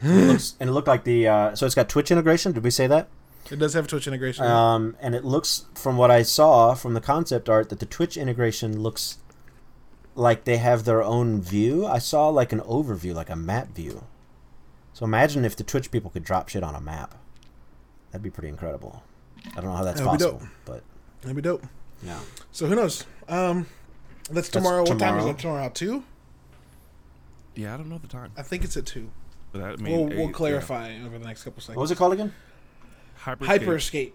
It looks, and it looked like the uh, so it's got Twitch integration. Did we say that? it does have Twitch integration. Um, and it looks from what I saw from the concept art that the Twitch integration looks like they have their own view. I saw like an overview, like a map view. So imagine if the Twitch people could drop shit on a map. That'd be pretty incredible. I don't know how that's That'd be possible, dope. but That'd be dope. yeah. So who knows? Um, that's tomorrow. What time is tomorrow. that tomorrow? At two? Yeah, I don't know the time. I think it's at two. But that, I mean, We'll, we'll yeah. clarify over the next couple seconds. What was it called again? Hyperscape, Hyperscape.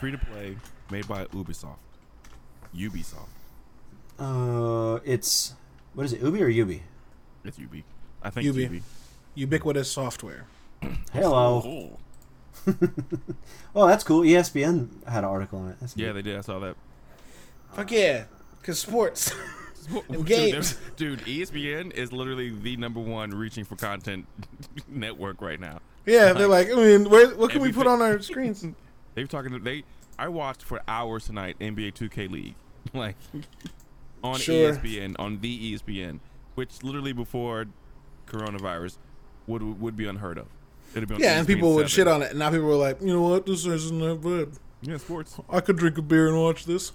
free to play, made by Ubisoft. Ubisoft. Uh, it's what is it? Ubi or Ubi? It's Ubi. I think Ubi. Ubi. Ubiquitous software. Hello. Oh. That's cool. ESPN had an article on it. That's Yeah, neat. they did. I saw that. Fuck yeah, because sports. Dude, ESPN is literally the number one reaching for content network right now. yeah, they're like, I mean, where, what can we put on our screens? They've talking they. I watched for hours tonight NBA 2K League, like on Sure. ESPN on the ESPN, which literally before coronavirus would would be unheard of. It'd be Yeah, and ESPN people would shit on it, and now people were like, you know what, this isn't that bad. Yeah, sports. I could drink a beer and watch this.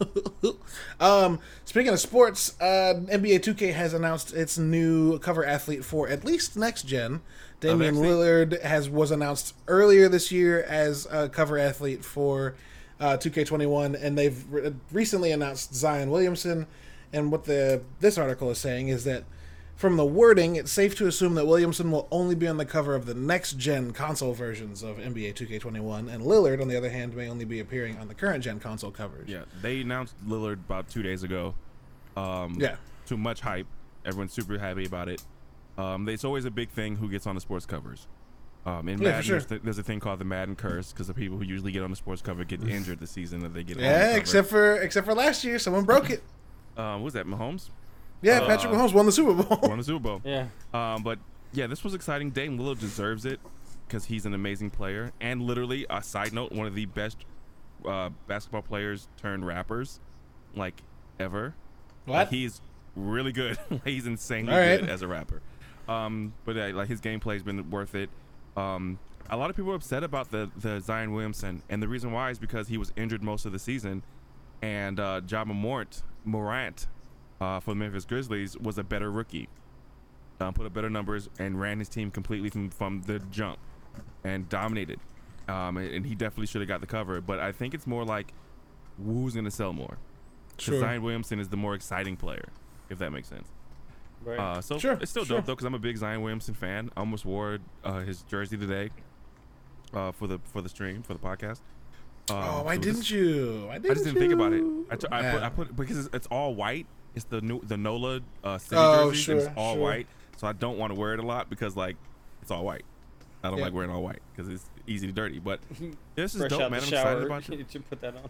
um, speaking of sports, uh, NBA 2K has announced its new cover athlete for at least next gen. Damian actually- Lillard has was announced earlier this year as a cover athlete for uh, 2K21, and they've re- recently announced Zion Williamson. And what the this article is saying is that From the wording, it's safe to assume that Williamson will only be on the cover of the next gen console versions of NBA 2K21, and Lillard, on the other hand, may only be appearing on the current gen console covers. Yeah, they announced Lillard about two days ago. Um, Yeah. Too much hype. Everyone's super happy about it. Um, it's always a big thing who gets on the sports covers. Um, in Yeah, Madden, sure. there's, th- there's a thing called the Madden curse because the people who usually get on the sports cover get injured the season that they get. on the Yeah, cover. except for except for last year, someone broke it. um, what was that Mahomes Yeah, Uh, Patrick Mahomes won the Super Bowl. won the Super Bowl. Yeah. Um, but yeah, this was exciting. Damian Lillard deserves it because he's an amazing player. And literally, a side note, one of the best uh, basketball players turned rappers, like ever. Like, What? he's really good. he's insanely All right. good as a rapper. Um, but uh, like his gameplay's been worth it. Um, a lot of people are upset about the the Zion Williamson, and the reason why is because he was injured most of the season, and uh, Jabba Mort Morant uh, for the Memphis Grizzlies was a better rookie. Uh, put up better numbers and ran his team completely from from the jump, and dominated. Um, and, and he definitely should have got the cover. But I think it's more like who's going to sell more. 'Cause Sure. Zion Williamson is the more exciting player, if that makes sense. Right. Uh, so Sure, it's still sure. dope though, because I'm a big Zion Williamson fan. I almost wore uh, his jersey today uh, for the for the stream for the podcast. Uh, oh, why so didn't this- you? Why didn't I just didn't think about it. you? I, t- I, put, I put because it's, it's all white. It's the new the Nola uh, city Oh, jerseys. and sure, it's all sure. white, so I don't want to wear it a lot because like it's all white. I don't Yeah. like wearing all white because it's easy to dirty. But this is fresh dope, man. I'm shower. excited about you it. should put that on.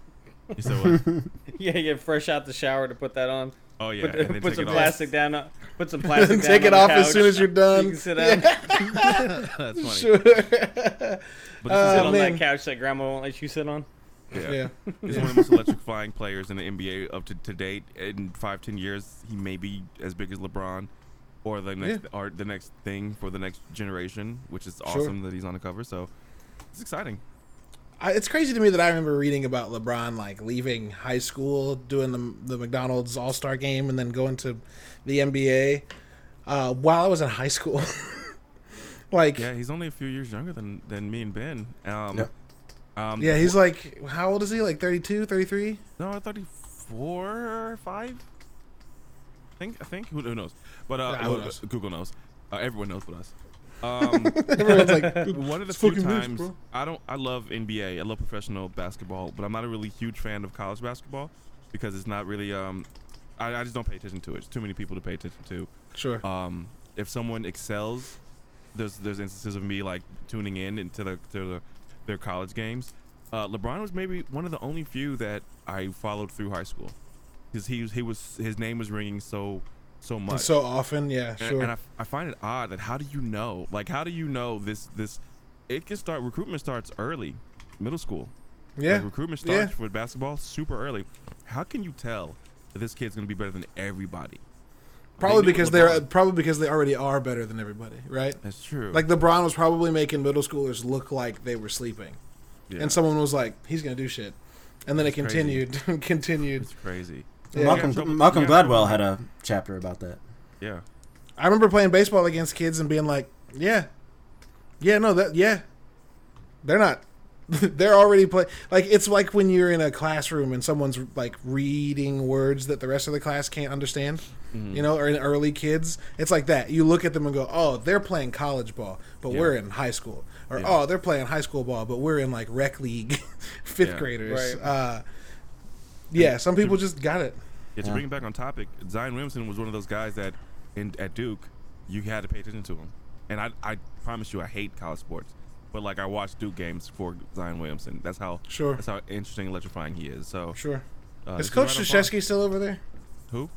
You said what? Yeah, yeah, fresh out the shower to put that on. Oh yeah, put and then put take some it off. plastic down. Put some plastic down. Take it off the as soon as you're done. You can sit down. That's funny. Sure. But Uh, this sit is on man. that couch that grandma won't let you sit on. Yeah. yeah. He's one of the most electrifying players in the NBA up to, to date. In five, ten years, he may be as big as LeBron, or the next, or the next thing for the next generation, which is Sure. awesome that he's on the cover. So it's exciting. I, it's crazy to me that I remember reading about LeBron like leaving high school, doing the the McDonald's All Star game, and then going to the NBA uh, while I was in high school. like, Yeah, he's only a few years younger than than me and Ben. Um, Yep. Um, yeah, he's like, how old is he? Like 32, 33? no, I thought he four or five. I think I think who, who knows, but uh, Yeah, who knows? Google knows. Uh, everyone knows but us. Um, Everyone's like, one of the few times bro. I don't I love NBA. I love professional basketball, but I'm not a really huge fan of college basketball because it's not really um I, I just don't pay attention to it. It's too many people to pay attention to. Sure. Um if someone excels, there's there's instances of me like tuning in into the to the, their college games. Uh, LeBron was maybe one of the only few that I followed through high school because he was he was his name was ringing so so much. so often, yeah, And, sure. and I, I find it odd that how do you know? Like, how do you know this? This it can start. Recruitment starts early, middle school. yeah. Like, recruitment Yeah. starts with basketball super early. How can you tell that this kid's gonna be better than everybody? Probably They knew because they're probably because they already are better than everybody, right? That's true. Like LeBron was probably making middle schoolers look like they were sleeping, yeah, and someone was like, "He's gonna do shit," and then it That's crazy. continued, and continued. it's crazy. Yeah. Malcolm Yeah. Malcolm Gladwell had a chapter about that. Yeah, I remember playing baseball against kids and being like, "Yeah, yeah, no, that yeah, they're not." They're already play like it's like when you're in a classroom and someone's like reading words that the rest of the class can't understand, Mm-hmm. you know, or in early kids. It's like that. You look at them and go, "Oh, they're playing college ball, but Yeah. we're in high school," or Yeah. "Oh, they're playing high school ball, but we're in like rec league, fifth Yeah. graders." Right. Uh, yeah, some people just got it. yeah. To bring it back on topic, Zion Williamson was one of those guys that in at Duke you had to pay attention to him. And I I promise you, I hate college sports, but like I watch Duke games for Zion Williamson. That's how Sure. That's how interesting, electrifying he is. So Sure. uh, Is Coach right on par. Krzyzewski still over there? Who?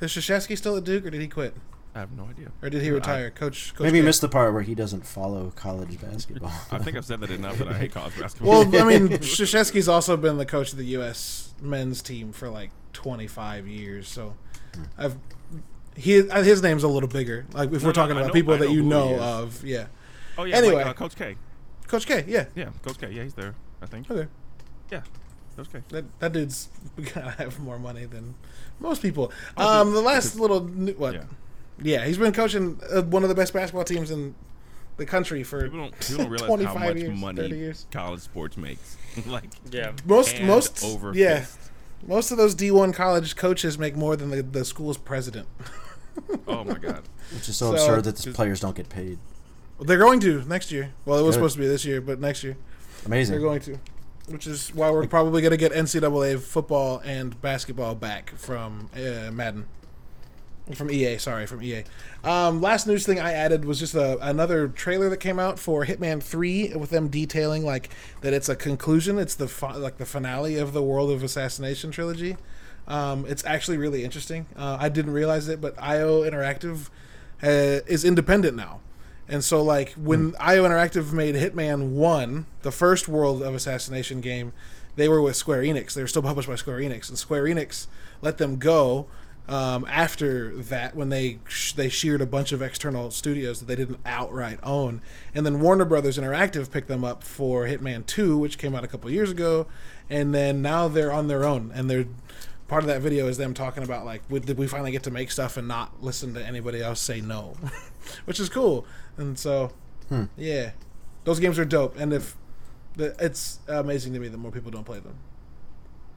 Is Krzyzewski still at Duke, or did he quit, I have no idea. or did he I- retire? Coach, Coach Maybe you K. missed the part where he doesn't follow college basketball. I think I've said that enough that I hate college basketball. Well, I mean, Krzyzewski's also been the coach of the U.S. men's team for like 25 years, so I've he uh, his name's a little bigger. Like if No, we're no, talking I about know- people that know you who know of, yeah. oh yeah. anyway. like, uh, Coach K. Coach K, yeah. Yeah, Coach K. Yeah, he's there. I think. Okay, Yeah, Coach K. that that dude's gotta have more money than most people. Oh, Um, the last little n- what? Yeah. Yeah. he's been coaching uh, one of the best basketball teams in the country for People don't people don't realize 25 how much years, 30 money years. college sports makes. like Yeah. most hand most over yeah. fist. Most of those D1 college coaches make more than the, the school's president. Oh my god. which is so, So- absurd that the players don't get paid. They're going to next year. Well, it was Good. supposed to be this year, but next year Amazing. they're going to. Which is why we're probably going to get NCAA football and basketball back from uh, Madden. From EA, sorry, from EA. Um, last news thing I added was just a, another trailer that came out for Hitman Three, with them detailing like that it's a conclusion. It's the fi- like the finale of the World of Assassination trilogy. Um, it's actually really interesting. Uh, I didn't realize it, but IO Interactive uh, is independent now. And so, like, when IO Interactive made Hitman 1, the first World of Assassination game, they were with Square Enix. They were still published by Square Enix. And Square Enix let them go um, after that when they sh- they sheared a bunch of external studios that they didn't outright own. And then Warner Brothers Interactive picked them up for Hitman 2, which came out a couple years ago. And then now they're on their own. And they're part of that video is them talking about like did we finally get to make stuff and not listen to anybody else say no which is cool. And so yeah. Those games are dope. And if the, it's amazing to me that more people don't play them.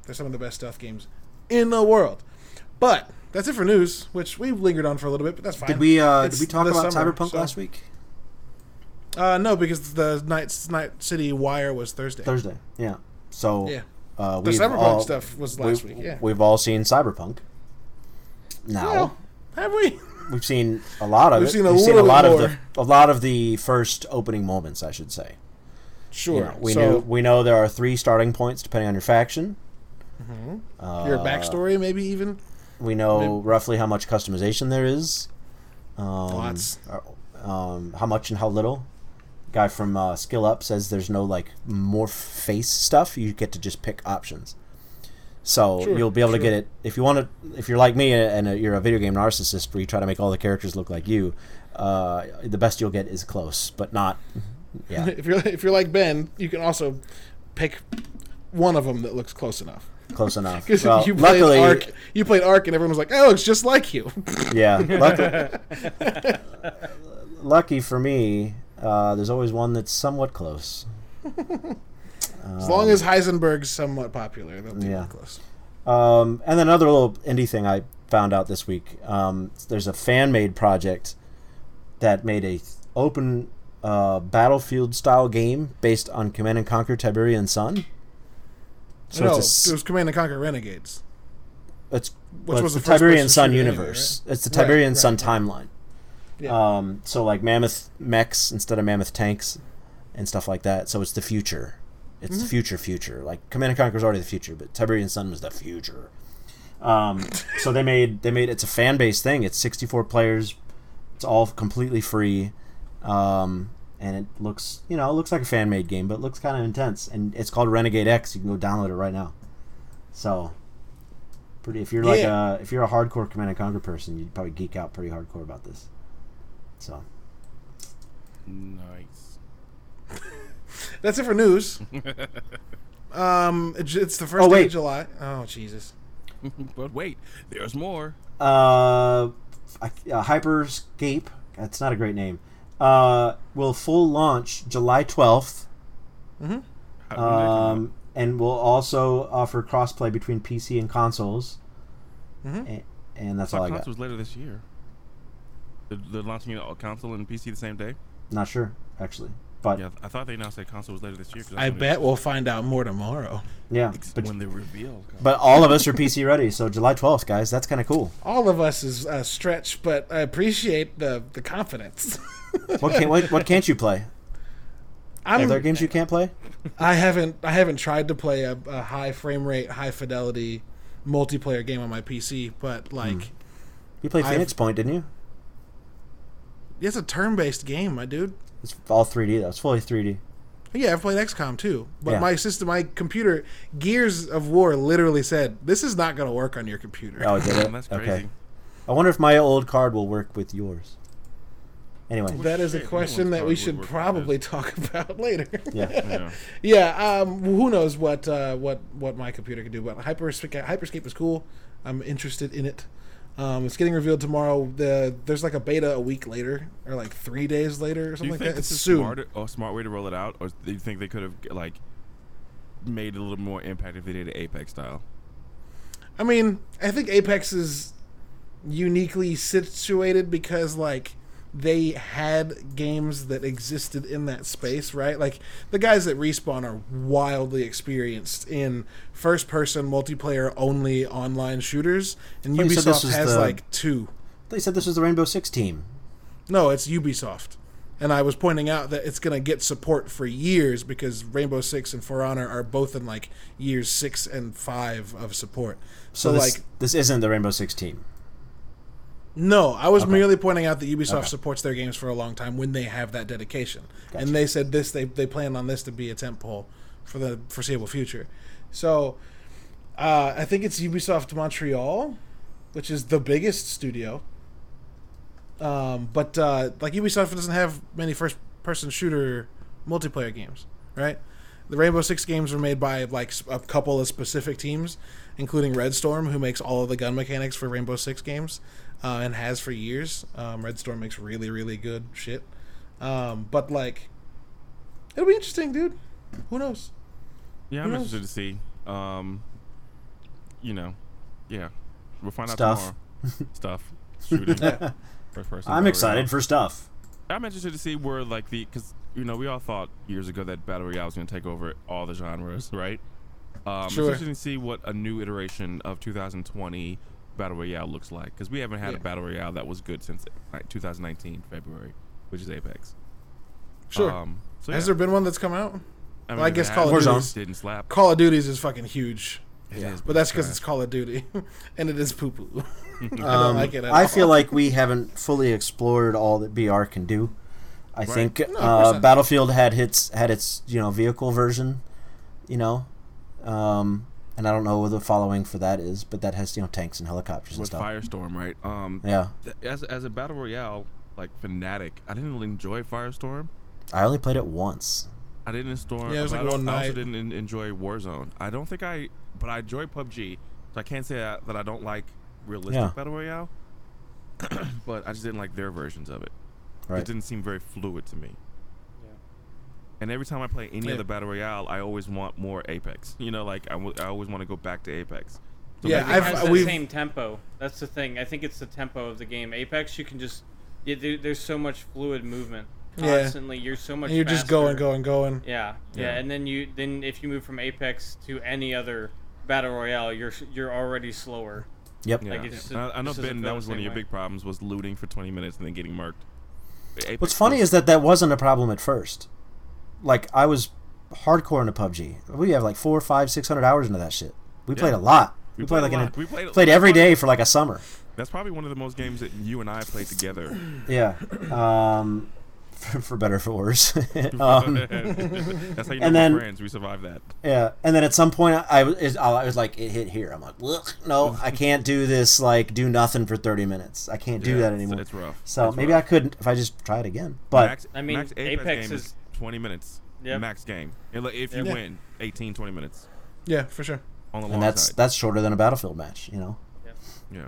They're some of the best stealth games in the world. But that's it for news which we lingered on for a little bit but that's fine. Did we uh, did we talk about summer, Cyberpunk so- last week? uh no because the night night city wire was thursday. Thursday. Yeah. So yeah. uh, the cyberpunk all, stuff was last week yeah. We've all seen Cyberpunk. Now well, have we we've seen a lot of We've it. seen a we've seen a lot bit of the a lot of the first opening moments, I should say. sure You know, we so knew we know there are three starting points depending on your faction. Uh, your backstory maybe even We know roughly how much customization there is. Um, Lots. uh, Um, how much and how little. Guy from uh, Skill Up says there's no like morph face stuff. You get to just pick options. So you'll be able to get it if you want to. If you're like me and uh, you're a video game narcissist, where you try to make all the characters look like you, uh, the best you'll get is close, but not. Yeah, if you're if you're like Ben, you can also pick one of them that looks close enough. close enough. Well, you played luckily, Ark, you played Ark, and everyone was like, "Oh, it's just like you." Yeah, lucky, lucky for me, uh, there's always one that's somewhat close. As long as Heisenberg's somewhat popular, they'll be Yeah. close. Um, and then another little indie thing I found out this week. Um, there's a fan made project that made a open uh, battlefield style game based on Command and Conquer Tiberian Sun. So no, it's a, it was Command and Conquer Renegades. it's, which well, was it's the Tiberian Sun shooter anyway, universe. right? It's the Tiberian right, Sun right. timeline. Yeah. Um, so like mammoth mechs instead of mammoth tanks and stuff like that. So it's the future. It's Mm-hmm. the future future. Like Command and Conquer is already the future, but Tiberian Sun was the future. Um, so they made they made it's a fan based thing. It's 64 players. It's all completely free. Um, and it looks, you know, it looks like a fan made game, but it looks kind of intense. And it's called Renegade X. You can go download it right now. So, pretty. If you're like Yeah. a if you're a hardcore Command and Conquer person, you'd probably geek out pretty hardcore about this. So, Nice. That's it for news. um, it's the first Oh, day wait. of July. Oh Jesus! but wait, there's more. uh, I- uh, Hyperscape. That's not a great name. Uh, will full launch July 12th. How did that come out? Um, and will also offer crossplay between PC and consoles. Mhm. A- and that's all I got. console was later this year. They're, they're launching a console and PC the same day. Not sure actually, but Yeah, I thought they announced that console was later this year. that's I bet we'll find out more tomorrow. yeah. But when they reveal. but all of us are PC ready, so July 12th, guys. That's kind of cool. All of us is uh, a stretch, but I appreciate the the confidence. What can't what, what can't you play? Are I'm, there games you can't play? I haven't I haven't tried to play a, a high frame rate, high fidelity multiplayer game on my PC, but like hmm. You played I've- Phoenix Point, didn't you? It's a turn based game, my dude. It's all 3D though. It's fully 3D. Yeah, I've played XCOM too, but Yeah. my system, my computer, Gears of War literally said this is not going to work on your computer. Oh, did it? That's crazy. Okay. I wonder if my old card will work with yours. Anyway, that is a question that we should probably talk about later. yeah. Yeah. yeah, um, who knows what uh, what what my computer can do? But Hyperscape, Hyperscape is cool. I'm interested in it. Um, it's getting revealed tomorrow. The there's like a beta a week later, or like three days later, or something like that. It's soon. smart, a smart way to roll it out, or do you think they could have like made a little more impact if they did it Apex style? I mean, I think Apex is uniquely situated because like they had games that existed in that space, right? Like the guys at Respawn are wildly experienced in first person multiplayer only online shooters and thought you said this Ubisoft has the- like two. They said this was the Rainbow Six team. No, it's Ubisoft. And I was pointing out that it's going to get support for years because Rainbow Six and For Honor are both in like years six and five of support. So, So, this, like, this isn't the Rainbow Six team. No, I was Okay. merely pointing out that Ubisoft Okay. supports their games for a long time when they have that dedication. Gotcha. And they said this, they, they plan on this to be a tentpole for the foreseeable future. So uh, I think it's Ubisoft Montreal, which is the biggest studio. Um, but uh, like Ubisoft doesn't have many first person shooter multiplayer games, right? The Rainbow Six games were made by like a couple of specific teams, including Red Storm, who makes all of the gun mechanics for Rainbow Six games, uh, and has for years. Um, Red Storm makes really, really good shit. Um, but like, it'll be interesting, dude. Who knows? Yeah, Who I'm knows? interested to see. Um, you know, yeah, we'll find out Stuff. tomorrow. Stuff, shooting, first person. I'm excited for stuff. I'm interested to see where like the because you know we all thought years ago that battle royale was going to take over all the genres, right? Um, Sure. It's interesting to see what a new iteration of 2020 battle royale looks like because we haven't had Yeah. a battle royale that was good since like 2019 February, which is Apex. Sure. Um, so Has there been one that's come out? I, I guess Call of Duty didn't slap. Call of Duty's is fucking huge, It Yeah. is, but that's because it's Call of Duty, and it is poo poo. I don't Um, like it at I all. feel like we haven't fully explored all that BR can do. I think No, uh. Battlefield had its had its you know vehicle version, you know, um, and I don't know what the following for that is, but that has you know tanks and helicopters and with stuff. Firestorm, right? Um, Yeah, th- as as a battle royale like fanatic, I didn't really enjoy Firestorm. I only played it once. I didn't storm. Yeah, it was like I, don't- one I also didn't en- enjoy Warzone. I don't think I, but I enjoy PUBG. So I can't say that, that I don't like realistic Yeah. battle royale. but I just didn't like their versions of it. It didn't seem very fluid to me. Yeah. And every time I play any Yeah. other battle royale, I always want more Apex. You know, like I, w- I always want to go back to Apex. So Yeah, It I've- has the we've- same tempo. That's the thing. I think it's the tempo of the game. Apex, you can just yeah, there, there's so much fluid movement Yeah. constantly. You're so much. And you're just faster. going, going, going. Yeah, yeah, Yeah. and then you then if you move from Apex to any other battle royale, you're you're already slower. Yep. Yeah. Like, it just- I, I know Ben. That was one of your way. big problems was looting for 20 minutes and then getting murked. Apex What's funny was- is that that wasn't a problem at first. Like I was hardcore into PUBG. We have like four, five, six hundred hours into that shit. We played a lot. We, We played played like a an. We played- played every day for like a summer. That's probably one of the most games that you and I played together. Yeah. Um, for, for better or for worse. um, That's how you know and we're then- friends. We survived that. yeah. And then at some point, I, I was I was like, it hit here. I'm like, Ugh, no, I can't do this. Like, do nothing for thirty minutes. I can't do Yeah, that anymore. It's, rough. so It's maybe rough. I couldn't if I just try it again. But max, I mean, max Apex, Apex is- is 20 minutes. Yep. Max game. If you Yep. win, 18, 20 minutes Yeah, for sure. on the and that's side. that's shorter than a battlefield match. You know. yeah.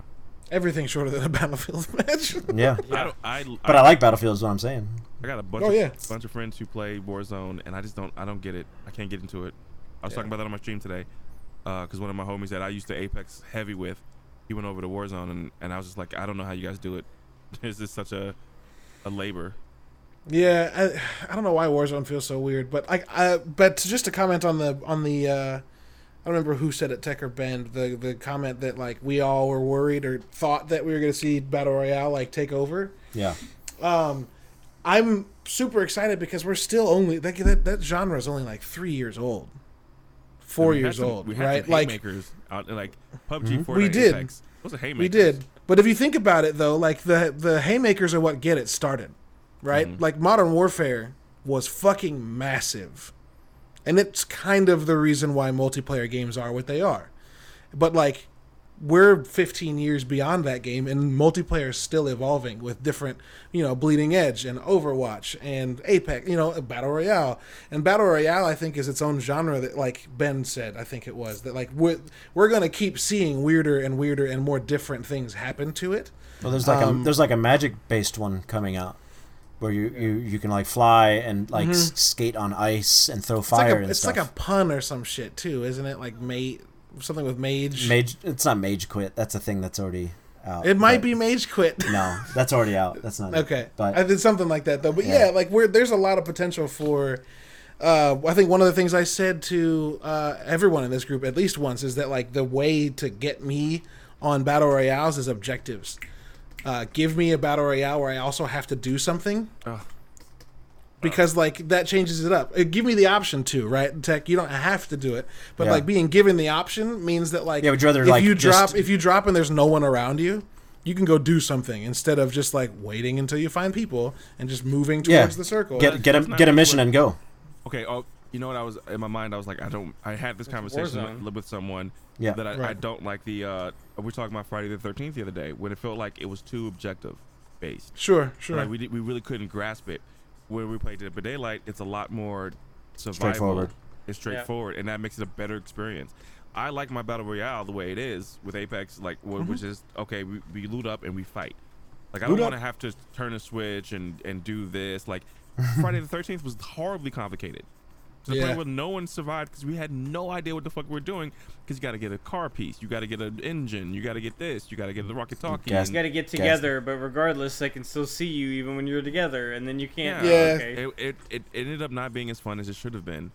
Everything shorter than a battlefield match. Yeah. I, don't, I, But I like Battlefield. Is what I'm saying. I got a bunch Oh, of yeah. bunch of friends who play Warzone, and I just don't I don't get it. I can't get into it. I was Yeah. talking about that on my stream today, uh, because one of my homies that I used to Apex heavy with, he went over to Warzone, and, and I was just like, I don't know how you guys do it. This is such a a labor. Yeah, I, I don't know why Warzone feels so weird, but I, I but to, just to comment on the on the uh, I don't remember who said it, Tech or Ben, the the comment that like we all were worried or thought that we were going to see battle royale like take over. Yeah. Um, I'm super excited because we're still only that that, that genre is only like three years old, four And we had years some- old, We had right? some Like haymakers out like PUBG, Mhm. Fortnite, We did. Apex. Those are haymakers. We did. But if you think about it though, like the the haymakers are what get it started. Right? Mhm. Like modern warfare was fucking massive. And it's kind of the reason why multiplayer games are what they are. But like we're 15 years beyond that game and multiplayer is still evolving with different, you know, Bleeding Edge and Overwatch and Apex, you know, Battle Royale. And Battle Royale I think is its own genre that like Ben said, I think it was, that like we're, we're going to keep seeing weirder and weirder and more different things happen to it. Well, there's like Um, a there's like a magic based one coming out where you, you, you can like fly and like s- skate on ice and throw Mm-hmm. It's like fire a, and it's stuff. like a pun or some shit too, isn't it? Like mate something with mage. mage. It's not mage quit. That's a thing that's already out. It might be Mage Quit. No, that's already out. That's not. it. Okay, but I did something like that though. But yeah, Yeah. like we're there's a lot of potential for. Uh, I think one of the things I said to uh, everyone in this group at least once is that like the way to get me on battle royales is objectives. Uh, give me a battle royale where I also have to do something. Ugh. Because like that changes it up. Uh, give me the option to right tech. You don't have to do it, but Yeah. like being given the option means that like Yeah, would you rather, if like, you just- drop if you drop and there's no one around you, you can go do something instead of just like waiting until you find people and just moving towards Yeah. the circle. get get a get a mission and go. Okay. Oh, you know what? I was in my mind. I was like, I don't. I had this conversation Warzone. with, with someone Yeah. that I, I don't like the. uh We were talking about Friday the Thirteenth the other day when it felt like it was too objective based. Sure, sure. Like we did, we really couldn't grasp it. When we played Dead by Daylight, it's a lot more survival. Straightforward. It's straightforward, and that makes it a better experience. I like my battle royale the way it is with Apex, like wh- which is okay. We, we loot up and we fight. Like I Mm-hmm. Loot don't want to have to turn a switch and and do this. Like Friday the Thirteenth was horribly complicated. To the Yeah. point where no one survived because we had no idea what the fuck we are doing. Because you got to get a car piece, you got to get an engine, you got to get this, you got to get the rocket talkie. Gas- You got to get together, but regardless, they can still see you even when you're together, and then you can't. Yeah. Yeah. Okay. it, it, it ended up not being as fun as it should have been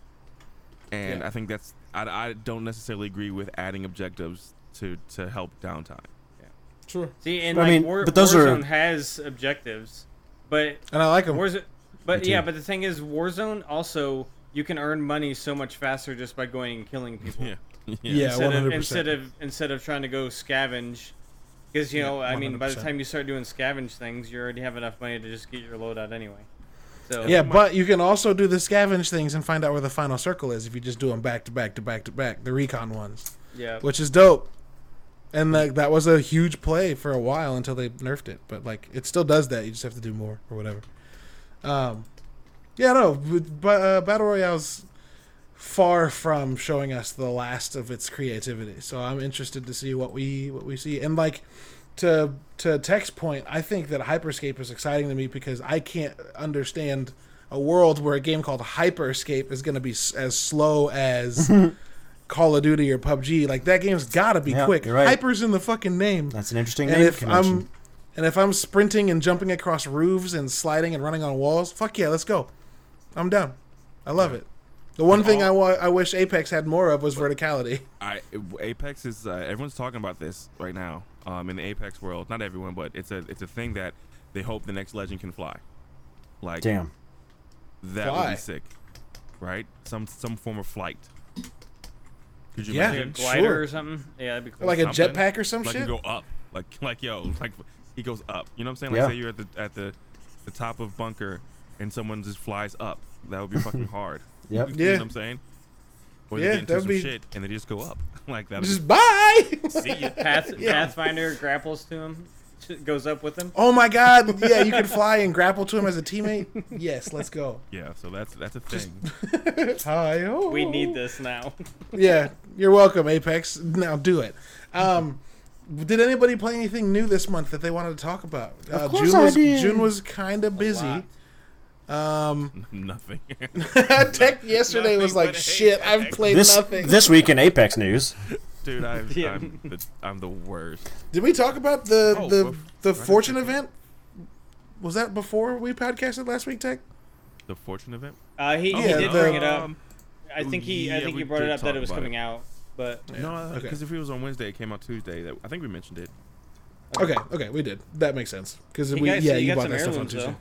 and Yeah. i think that's I, I don't necessarily agree with adding objectives to to help downtime Yeah. Sure. See, and But I mean, War, but those are- Warzone has objectives, but And I like them. Warzone, but yeah, but the thing is, Warzone also you can earn money so much faster just by going and killing people. yeah Yeah. instead of 100%. instead of instead of trying to go scavenge, because you Yeah, know, I mean, by the time you start doing scavenge things, you already have enough money to just get your loadout anyway. So Yeah, but you can also do the scavenge things and find out where the final circle is if you just do them back to back to back to back, the recon ones, yeah, which is dope. And that that was a huge play for a while until they nerfed it, but like it still does that. You just have to do more or whatever. Um, yeah, no, but uh, battle royales far from showing us the last of its creativity. So I'm interested to see what we what we see. And like to to Tech's point, I think that Hyperscape is exciting to me because I can't understand a world where a game called Hyperscape is going to be s- as slow as Call of Duty or PUBG. Like that game's got to be Yeah, quick. right. Hyper's in the fucking name. That's an interesting And name if convention. I'm and if I'm sprinting and jumping across roofs and sliding and running on walls, fuck yeah, let's go. I'm down. I love it. The one thing I wa- I wish Apex had more of was verticality. i apex is uh, everyone's talking about this right now um in the apex world not everyone but it's a it's a thing that they hope the next legend can fly like Damn. that would be sick right some some form of flight could you Yeah. like a imagine glider sure. or something. Yeah, that'd be cool. Like a Something. jetpack or some like shit. you go up like like yo like he goes up you know what i'm saying like Yeah. say you're at the at the the top of bunker and someone just flies up that would be fucking hard Yep. you Yeah. know what i'm saying or they Yeah, get into that'd some be- shit and they just go up like that Just bye. see you. Path, Yeah. Pathfinder grapples to him, goes up with him. oh my god, yeah, you can fly and grapple to him as a teammate. Yes, let's go. yeah so that's that's a thing Hi-oh. We need this now. Yeah, you're welcome, Apex. Now do it. Um, did anybody play anything new this month that they wanted to talk about? Uh, course June I was did. June was kind of busy. Lot. Um, nothing Tech yesterday was like, but "Shit, I've played This nothing." this week in Apex news. dude I, Yeah. I'm, the, I'm the worst Did we talk about the Oh, the bef- the fortune event? Was that before we podcasted last week, Tech? the fortune event Uh, he, he Yeah, did the- bring it up. Um, I think he I think we he brought it up that it was coming it. out, but no okay. because if it was on wednesday it came out tuesday that i think we mentioned it Okay, okay, we did. That makes sense because we got, yeah he you got bought some that stuff on Tuesday. though.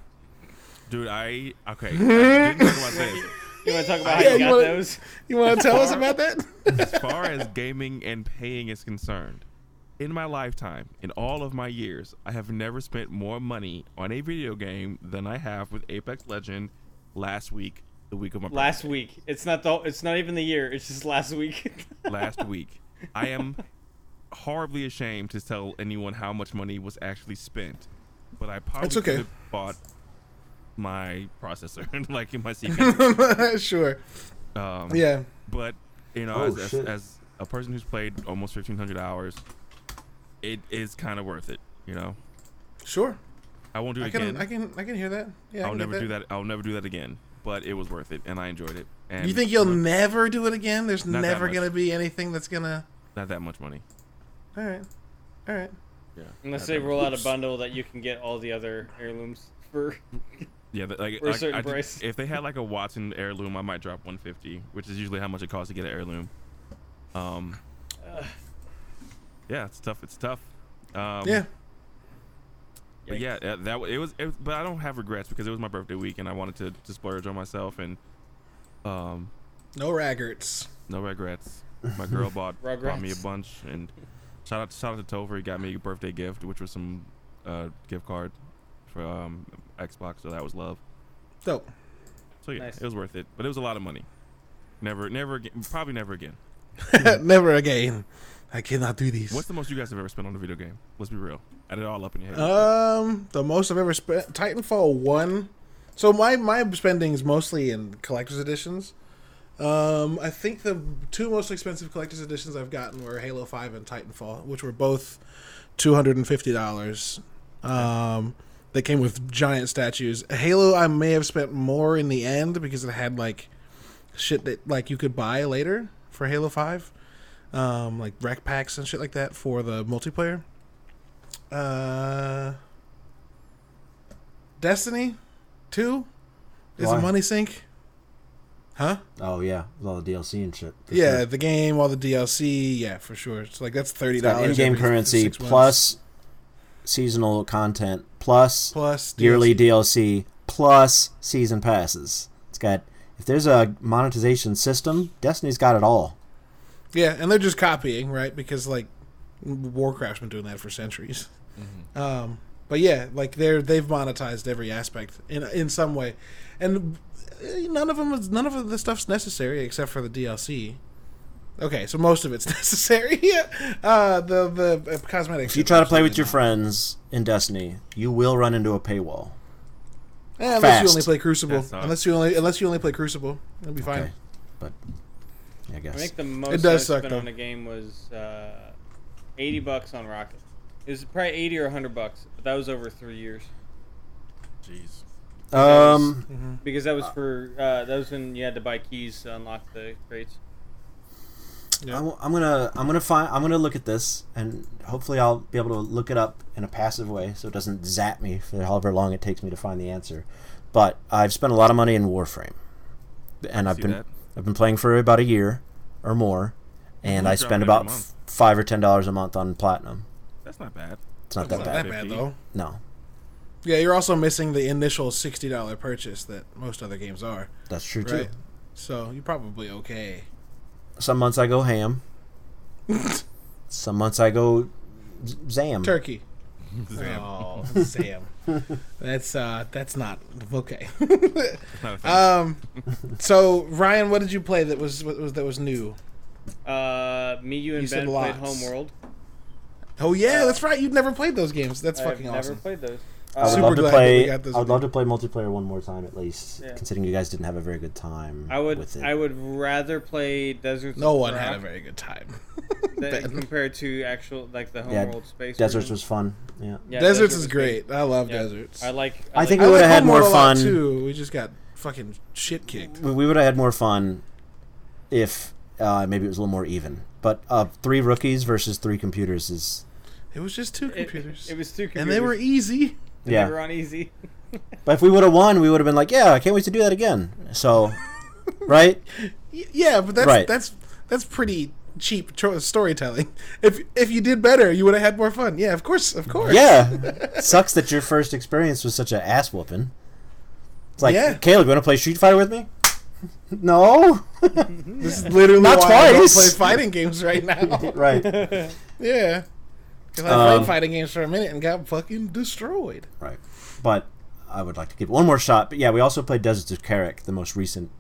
Dude i okay I didn't talk about this You want to talk about how Yeah, you you got wanna- those? You want to tell us about that? as far as gaming and paying is concerned, in my lifetime, in all of my years, I have never spent more money on a video game than I have with Apex Legend last week, the week of my Last birthday. week. It's not the. It's not even the year. It's just last week. last week. I am horribly ashamed to tell anyone how much money was actually spent, but I probably It's okay. could have bought my processor, like in my CPU. sure. Um, Yeah. but you know, Oh, as, as, as a person who's played almost 1500 hours, it is kind of worth it. You know, Sure. I won't do it I can again. I can I can hear that. Yeah. I I'll can never get do that. I'll never do that again. But it was worth it, and I enjoyed it. And You think you'll not, never do it again? There's never gonna be anything that's gonna. not that much money? All right. All right. Yeah. Unless they roll out a bundle that you can get all the other heirlooms for. Yeah, that- like, For a like, certain I did- price. if they had like a Wattson heirloom, I might drop 150, which is usually how much it costs to get an heirloom. Um, yeah, it's tough. It's tough. Um, Yeah. But yeah, uh, that it was, it. But I don't have regrets because it was my birthday week and I wanted to, to splurge on myself and um, No raggarts. no regrets. My girl bought bought me a bunch and shout out shout out to Topher. He got me a birthday gift, which was some uh, gift card for um, Xbox. So that was love. Dope. So yeah, Nice. it was worth it. But it was a lot of money. Never, never again. Probably never again. Never again. I cannot do these. What's the most you guys have ever spent on a video game? Let's be real. Add it all up in your head. Um, the most I've ever spent Titanfall one. So my my spending is mostly in collector's editions. Um, I think the two most expensive collector's editions I've gotten were Halo Five and Titanfall, which were both two hundred and fifty dollars. Um, they came with giant statues. Halo, I may have spent more in the end because it had like shit that like you could buy later for Halo Five, um, like rec packs and shit like that for the multiplayer. Uh, Destiny, two, is Why? a money sink. Huh? Oh yeah, with all the DLC and shit. yeah, sure. the game, all the DLC, yeah, for sure. It's like that's thirty dollars. in-game currency plus seasonal content plus plus yearly DLC. DLC plus season passes. It's got if there's a monetization system, Destiny's got it all. Yeah, and they're just copying, right? Because like Warcraft's been doing that for centuries. Um, but yeah, like they're they've monetized every aspect in in some way, and uh, none of them is none of the stuff's necessary except for the DLC. Okay, so most of it's necessary. uh, the the uh, cosmetics. If you try to play with your friends in Destiny, you will run into a paywall. Eh, unless you only play Crucible, That unless you only unless you only play Crucible, it'll be fine. Okay, but yeah, I I guess think the most does I suck, spent though. on a game was uh, eighty bucks on Rocket. It was probably eighty or hundred bucks, but that was over three years Jeez. um, because that was for uh, that was when you had to buy keys to unlock the crates. Yeah. I'm, I'm gonna I'm gonna find I'm gonna look at this and hopefully I'll be able to look it up in a passive way so it doesn't zap me for however long it takes me to find the answer. But I've spent a lot of money in Warframe, and I've been that. I've been playing for about a year or more, and. I spend about f- five or ten dollars a month on platinum. That's not bad. It's not It's that not bad. that bad though. No, Yeah, you're also missing the initial sixty dollar purchase that most other games are, that's true too. So you're probably okay. Some months I go ham. Some months I go z- zam. Turkey. Zam. Oh, Sam. that's uh that's not okay. Not a um so Ryan, what did you play that was, what was that was new? Uh, me, you, and You said Ben played lots. Homeworld. Oh yeah, Uh, that's right. You've never played those games. That's fucking awesome. I've fucking never awesome. played those. I would Super love to glad that we play. got this I would love to play multiplayer one more time at least. Yeah. Considering you guys didn't have a very good time. I would With it. I would rather play Deserts. No of one Rock had a very good time. than- compared to actual like the Yeah, Homeworld space. Deserts version. was fun. Yeah. Yeah, Deserts Desert is great. good. I love Yeah. deserts. I like. I think like- we would've had more fun. too. We just got fucking shit kicked. We we would have had more fun if uh, maybe it was a little more even. But uh, three rookies versus three computers is It was just two It, computers, it was two computers. and they were easy. And yeah. They were on easy. But if we would have won, we would have been like, yeah, I can't wait to do that again. So, right? Yeah, but that's Right. that's that's pretty cheap tro- storytelling. If if you did better, you would have had more fun. Yeah, of course, of course. Yeah. Sucks that your first experience was such an ass whooping. It's like, Yeah. Caleb, you want to play Street Fighter with me? no. This is literally Not why I don't twice. play fighting games right now. right. yeah, because I Um, played fighting games for a minute and got fucking destroyed. Right. But I would like to give it one more shot. But yeah, we also played Deserts of Kharak, the most recent,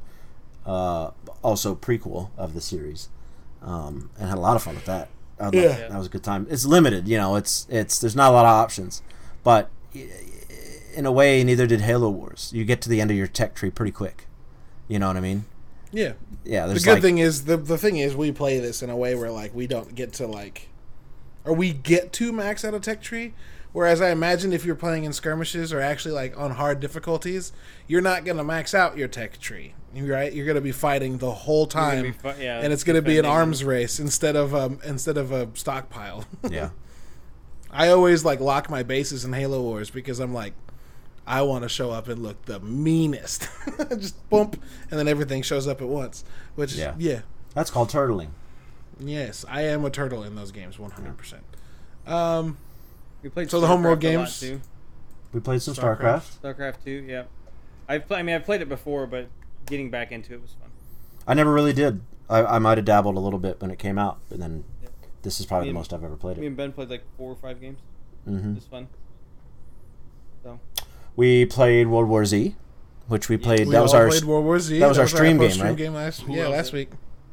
uh, also prequel of the series, um, and had a lot of fun with that. Like- Yeah. that was a good time. It's limited, you know. It's it's there's not a lot of options, but in a way, neither did Halo Wars. You get to the end of your tech tree pretty quick. You know what I mean? Yeah. Yeah. The good like, thing is the the thing is we play this in a way where like we don't get to like, or we get to max out a tech tree. Whereas I imagine if you're playing in skirmishes or actually like on hard difficulties, you're not gonna max out your tech tree, right? You're gonna be fighting the whole time, fu- yeah, and it's gonna be an arms race instead of um instead of a stockpile. yeah. I always like lock my bases in Halo Wars because I'm like, I want to show up and look the meanest. Just bump, and then everything shows up at once. Which, Yeah. yeah, That's called turtling. Yes, I am a turtle in those games, 100. percent Um, We played So the homeworld StarCraft games- too. We played some StarCraft. StarCraft. StarCraft two, yeah. I've pl- I mean I've played it before, but getting back into it was fun. I never really did. I, I might have dabbled a little bit when it came out, but then Yep. this is probably Me the most I've ever played Me it. and Ben played like four or five games. hmm It was fun. So We played World War Z, which we played. we that was our played World War Z. that was our stream game, post-stream right? game last, Who yeah, else? last week.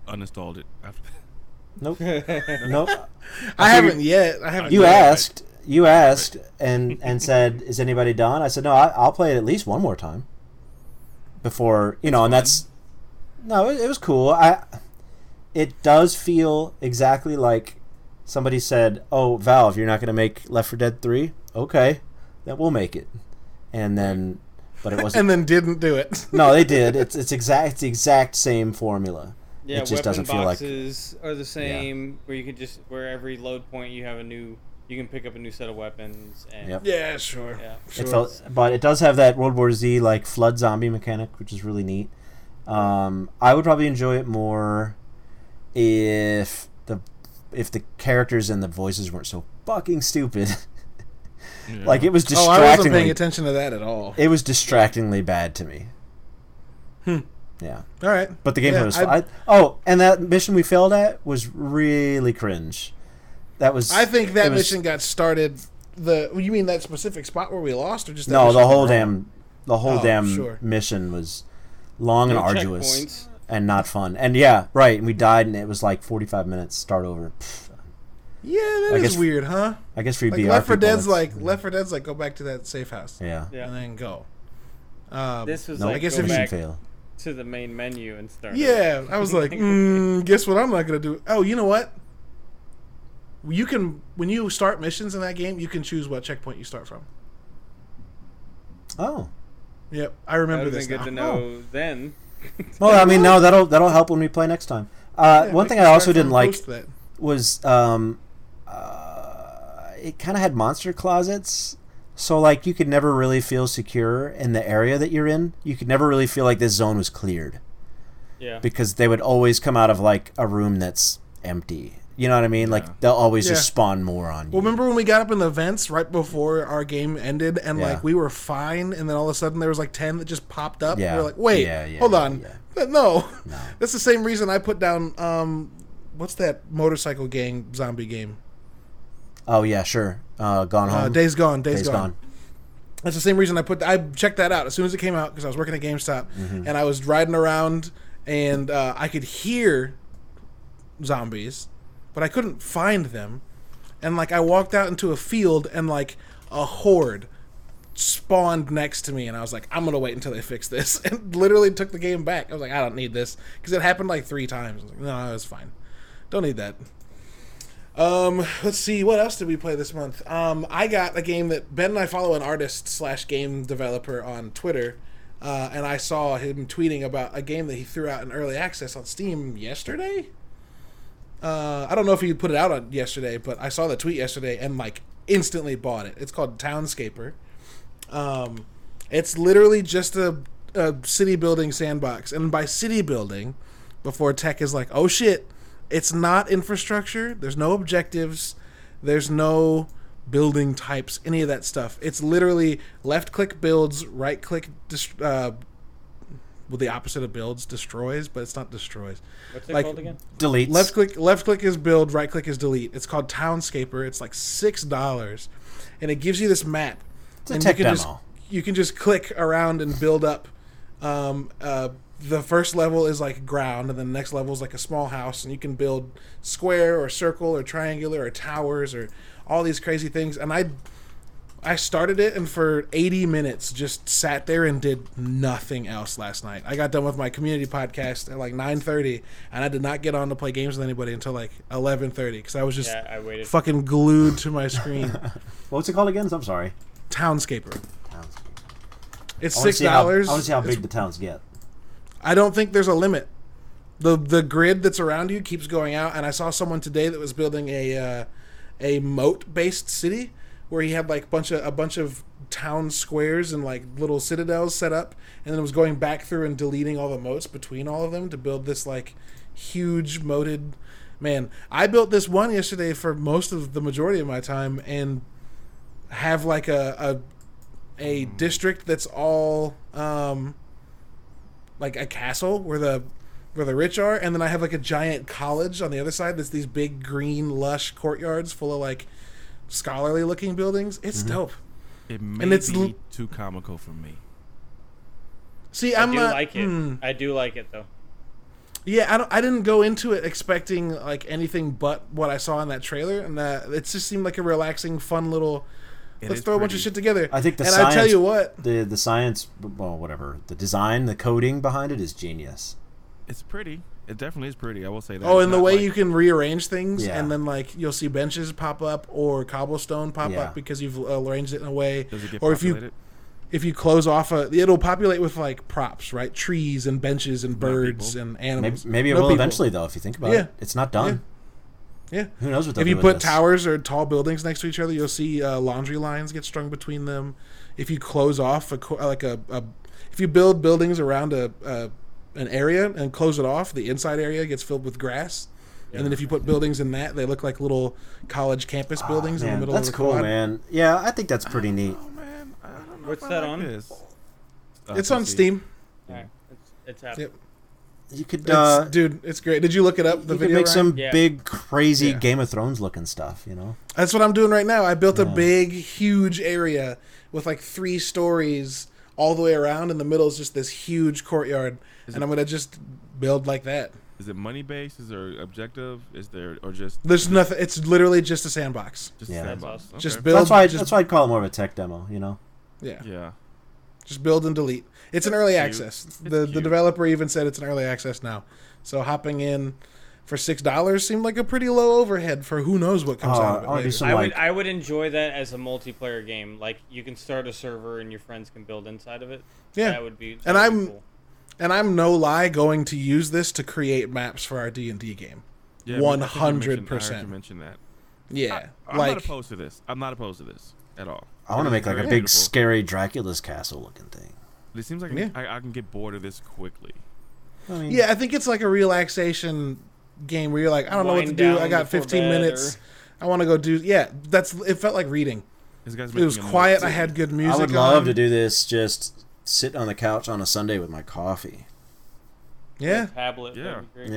Uninstalled it after. nope nope. I figured- haven't yet. I haven't. You yet. asked you asked and and said, "Is anybody done?" I said, "No, I, I'll play it at least one more time." Before you know, and that's no, it, it was cool. I it does feel exactly like somebody said, "Oh, Valve, you're not going to make Left 4 Dead 3? Okay, then we'll make it." And then, but it wasn't. and then didn't do it. no, they did. It's it's exact it's the exact same formula. Yeah, it just weapon doesn't feel like boxes are the same. Where you can just where every load point you have a new, you can pick up a new set of weapons and Yep. yeah, sure. yeah. sure. It felt, but it does have that World War Z like flood zombie mechanic, which is really neat. Um, I would probably enjoy it more if the if the characters and the voices weren't so fucking stupid. Yeah. like it was oh, I wasn't paying attention to that at all. it was distractingly bad to me. Hmm. Yeah, All right, but the gameplay Yeah, was. I- I, oh, and that mission we failed at was really cringe. That was. I think that it was- mission got started. The you mean that specific spot where we lost, or just that No, the whole damn the whole Oh, damn sure. mission was long and arduous. checkpoints. and not fun. And yeah, right. And we died, and it was like forty-five minutes. Start over. Pfft. Yeah, that I is guess- weird, huh? I guess for Like BR Left 4 people, Dead's that's- like Left 4 Dead's like go back to that safe house yeah. Yeah. and then go. Um, This was No, like I guess if you- fail. To the main menu and start. yeah, I was like, mm, guess what? I'm not gonna do. Oh, you know what? You can when you start missions in that game, you can choose what checkpoint you start from. Oh, Yep, I remember this been good now. to know then. well, I mean, no, that'll that'll help when we play next time. Uh, Yeah, one thing I also didn't like that. was um, uh, it kind of had monster closets. So like you could never really feel secure in the area that you're in. You could never really feel like this zone was cleared Yeah. because they would always come out of like a room that's empty. You know what I mean? Yeah. Like they'll always Yeah. just spawn more on you. Well, remember when we got up in the vents right before our game ended, and Yeah. like we were fine, and then all of a sudden there was like ten that just popped up. Yeah. we were like, wait, Yeah, yeah, hold on, yeah. No. No. That's the same reason I put down um, what's that motorcycle gang zombie game? Oh yeah, sure. Uh, Gone Home. Uh, Days Gone. Days, Days Gone. Gone. That's the same reason I put. I checked that out as soon as it came out because I was working at GameStop Mm-hmm. and I was riding around and uh, I could hear zombies, but I couldn't find them. And like I walked out into a field and like a horde spawned next to me and I was like, I'm gonna wait until they fix this, and literally took the game back. I was like, I don't need this because it happened like three times. I was like, no, it's fine. Don't need that. Um, let's see, what else did we play this month? Um, I got a game that Ben and I follow an artist slash game developer on Twitter, uh, and I saw him tweeting about a game that he threw out in early access on Steam yesterday. Uh, I don't know if he put it out on yesterday, but I saw the tweet yesterday and like instantly bought it. It's called Townscaper. Um, it's literally just a, a city building sandbox, and by city building, before tech is like, oh shit, it's not infrastructure. There's no objectives. There's no building types, any of that stuff. It's literally left click builds, right click, dest- uh, well, the opposite of builds destroys, but it's not destroys. What's it Like, called again? Deletes. Left click, left click is build, right click is delete. It's called Townscaper. It's like six dollars, and it gives you this map. It's a and tech you can Just, demo. you can just click around and build up. Um, uh, the first level is like ground, and then the next level is like a small house, and you can build square or circle or triangular or towers or all these crazy things. And I, I started it, and for eighty minutes just sat there and did nothing else last night. I got done with my community podcast at like nine thirty, and I did not get on to play games with anybody until like eleven thirty because I was just Yeah, I waited. fucking glued to my screen. What's it called again? I'm sorry. Townscaper. Towns. It's six dollars. I want to see how big the towns get. I don't think there's a limit. the The grid that's around you keeps going out, and I saw someone today that was building a uh, a moat based city where he had like a bunch of a bunch of town squares and like little citadels set up, and then was going back through and deleting all the moats between all of them to build this like huge moated. Man, I built this one yesterday for most of the majority of my time, and have like a a, a district that's all um, like a castle where the where the rich are, and then I have like a giant college on the other side. That's these big green lush courtyards full of like scholarly looking buildings. It's dope. It may And it's be l- too comical for me. See, I I'm do not, like it. hmm. I do like it though. Yeah, I don't. I didn't go into it expecting like anything but what I saw in that trailer, and that it just seemed like a relaxing, fun little. It let's is throw a bunch of shit together. I think the and science, I tell you what, the the science, well, whatever, the design, the coding behind it is genius. It's pretty. It definitely is pretty. I will say that. Oh, and the way like- you can rearrange things, Yeah. and then like you'll see benches pop up or cobblestone pop Yeah. up because you've uh, arranged it in a way. does it get or if you if you close off a, it'll populate with like props, right? Trees and benches and birds people. and animals. maybe it No will people. eventually, though. If you think about Yeah. it, it's not done. Yeah. Who knows what they'll If you put this. towers or tall buildings next to each other, you'll see uh, laundry lines get strung between them. If you close off a co- like a, a if you build buildings around a, a an area and close it off, the inside area gets filled with grass. And then if you put buildings in that, they look like little college campus buildings in the middle that's of the cool, quad. man. Yeah, I think that's pretty neat. Oh man, I don't know What's that like on? This. It's on PC. Steam. All right, it's, it's happening. Yep. You could, It's, uh, dude, it's great. Did you look it up? The you could video. make Ryan? some Yeah. big, crazy Yeah. Game of Thrones looking stuff. You know, That's what I'm doing right now. I built a big, huge area with like three stories all the way around. In the middle is just this huge courtyard, Is and it- I'm gonna just build like that. Is it money based? Is there objective? Is there or just There's nothing. It's literally just a sandbox. just Yeah. a sandbox? awesome. Just build. that's why. just, that's why I'd call it more of a tech demo. You know, Yeah, Yeah. Just build and delete. It's an early cute. access. It's the The developer even said it's an early access now. So hopping in for six dollars seemed like a pretty low overhead for who knows what comes Oh, out of I it. later. some- I would I would enjoy that as a multiplayer game. Like you can start a server and your friends can build inside of it. Yeah. that would be. that And would I'm- cool. And I'm no lie going to use this to create maps for our D and D game. Yeah, I think you mentioned- 100%. I heard you mention that. Yeah, I'm like not opposed to this. I'm not opposed to this at all. I want to make like a big, beautiful. scary Dracula's castle looking thing. It seems like Yeah. I, I can get bored of this quickly. I mean, Yeah, I think it's like a relaxation game where you're like, I don't know what to do. I got 15 bed minutes. I want to go do. Yeah, that's. It felt like reading. This guy's It was quiet. I had good music. I would love on. to do this just sit on the couch on a Sunday with my coffee. Yeah. tablet. Yeah. that'd be great.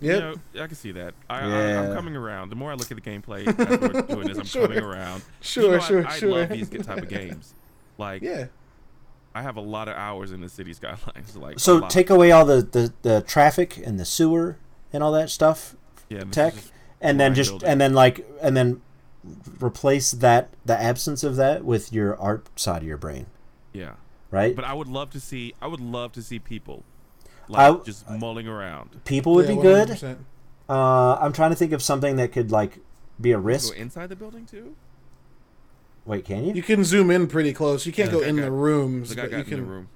Yeah. You know, I can see that. I, I, Yeah. I'm coming around. The more I look at the gameplay as we're doing this, I'm Sure. coming around. Sure, You know, I- sure, I, sure. love these type of games. Like, Yeah. I have a lot of hours in the city skylines. Like, So take away all the, the, the traffic and the sewer and all that stuff, yeah, and this is tech, and then just building. and then like and then replace that the absence of that with your art side of your brain, yeah. right? But I would love to see. I would love to see people I- just mulling around. People would Yeah, be good. 100%. Uh, I'm trying to think of something that could like be a Go risk. inside the building too. Wait, can you? You can zoom in pretty close. You can't Yeah, go in guy- the rooms, The guy but got you in can. the room.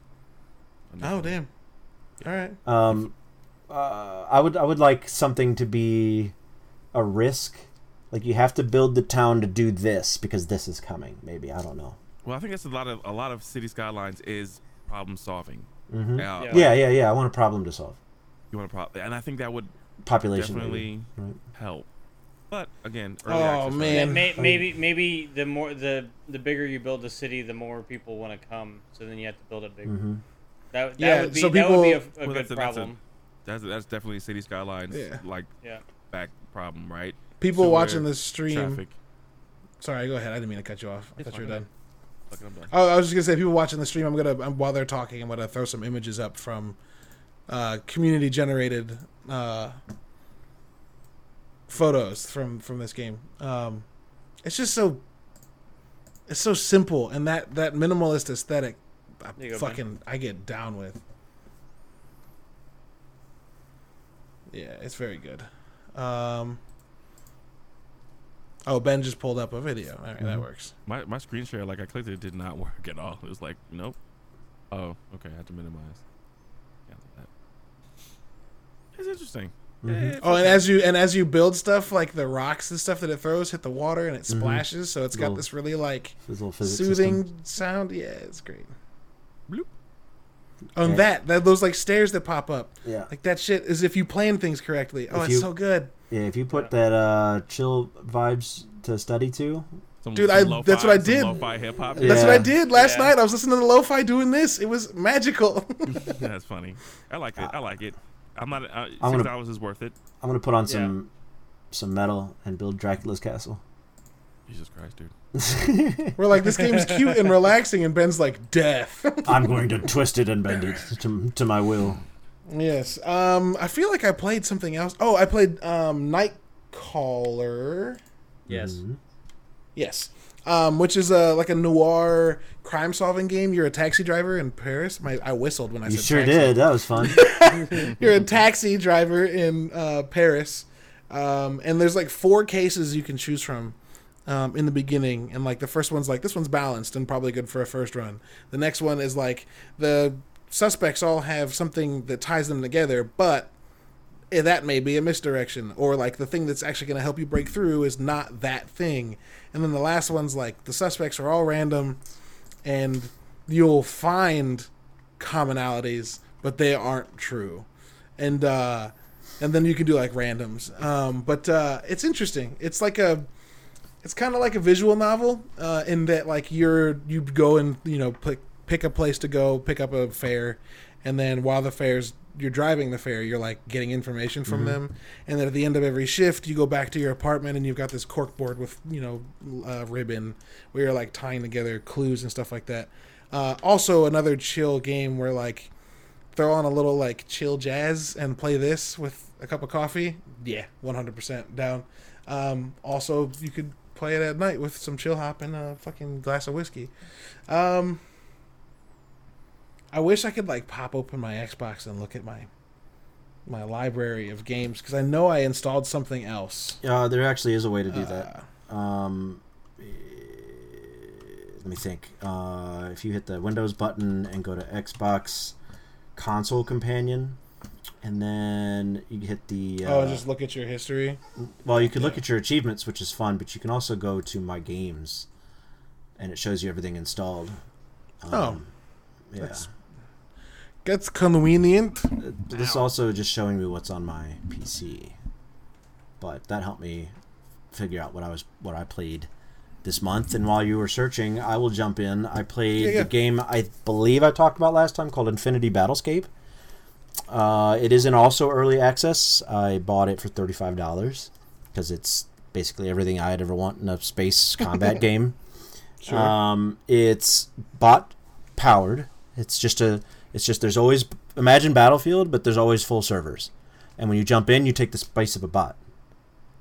Oh damn! All right. Um, uh, I would I would like something to be a risk. Like you have to build the town to do this because this is coming. Maybe I don't know. Well, I think that's a lot of a lot of city skylines is problem solving. Hmm Uh, Yeah. Yeah, yeah, yeah. I want a problem to solve. You want a problem, and I think that would Population. definitely right? help. But again, early Oh, access, right? man. May, maybe maybe the more the the bigger you build the city, the more people want to come. So then you have to build it bigger. Mhm. That, that Yeah, would be so that would be a, people- a Well, good that's a- that's a- problem. That's that's definitely city skylines Yeah. like Yeah. back problem, right? People So watching where this stream. Traffic. Sorry, go ahead. I didn't mean to cut you off. I It's thought you were fine. done. Fuck it, I'm done. Oh, I was just gonna say, people watching the stream, I'm gonna while they're talking, I'm gonna throw some images up from uh, community generated uh, photos from from this game. Um, it's just so it's so simple, and that that minimalist aesthetic, I go, fucking I get down with. Yeah, it's very good. Um, oh, Ben just pulled up a video. All right, that Mhm. works. My my screen share, like I clicked it, it did not work at all. It was like, nope. Oh, okay, I had to minimize. Cancel that. It's interesting. Eh, Oh, and as you and as you build stuff, like the rocks and stuff that it throws hit the water and it splashes, so it's got Little this really like This little physics soothing system. sound. Yeah, it's great. Bloop. On Yeah. that, that those like stairs that pop up, Yeah. like that shit is if you plan things correctly. Oh, If it's you- so good. Yeah, if you put that uh, chill vibes to study to, Some, Dude, some I- that's what I did. Lo-fi hip hop. Yeah. That's what I did last Yeah. night. I was listening to the lo-fi doing this. It was magical. That's funny. I like it. I like it. I'm not. Uh, six gonna- hours is worth it. I'm gonna put on some some metal and build Dracula's castle. Jesus Christ, dude. We're like, this game's cute and relaxing, and Ben's like, death. I'm going to twist it and bend it to, to my will. Yes. Um, I feel like I played something else. Oh, I played um Nightcaller. Yes. Mhm. Yes. Um, which is a like a noir crime solving game. You're a taxi driver in Paris. My I whistled when I You said You sure taxi. did. That was fun. You're a taxi driver in uh, Paris, um, and there's like four cases you can choose from um, in the beginning. And like the first one's like this one's balanced and probably good for a first run. The next one is like the suspects all have something that ties them together, but eh, that may be a misdirection, or like the thing that's actually going to help you break through is not that thing. And then the last one's like the suspects are all random, and you'll find commonalities, but they aren't true. And uh, and then you can do like randoms. Um, but uh, it's interesting. It's like a it's kind of like a visual novel uh, in that like you're you go and you know pick pick a place to go, pick up a fare, and then while the fare's you're driving the fare, you're like getting information from them, and then at the end of every shift, you go back to your apartment and you've got this cork board with you know uh, ribbon where you're like tying together clues and stuff like that. Uh, also, another chill game where like throw on a little like chill jazz and play this with a cup of coffee. Yeah, 100% down. Um, also, you could play it at night with some chill hop and a fucking glass of whiskey. Um, I wish I could like pop open my Xbox and look at my my library of games because I know I installed something else. Uh, there actually is a way to do that. Uh, Um, eh, let me think. Uh, if you hit the Windows button and go to Xbox Console Companion, and then you hit the. Uh, oh, just look at your history. well, you can look at your achievements, which is fun, but you can also go to My Games, and it shows you everything installed. Oh, yeah. that's- That's convenient. This is also just showing me what's on my PC, but that helped me figure out what I was what I played this month. And while you were searching, I will jump in. I played Yeah, yeah. the game I believe I talked about last time called Infinity Battlescape. Uh, it is in also early access. I bought it for thirty five dollars because it's basically everything I'd ever want in a space combat game. Sure. Um, it's bot powered. It's just a. It's just there's always imagine Battlefield, but there's always full servers, and when you jump in, you take the spice of a bot.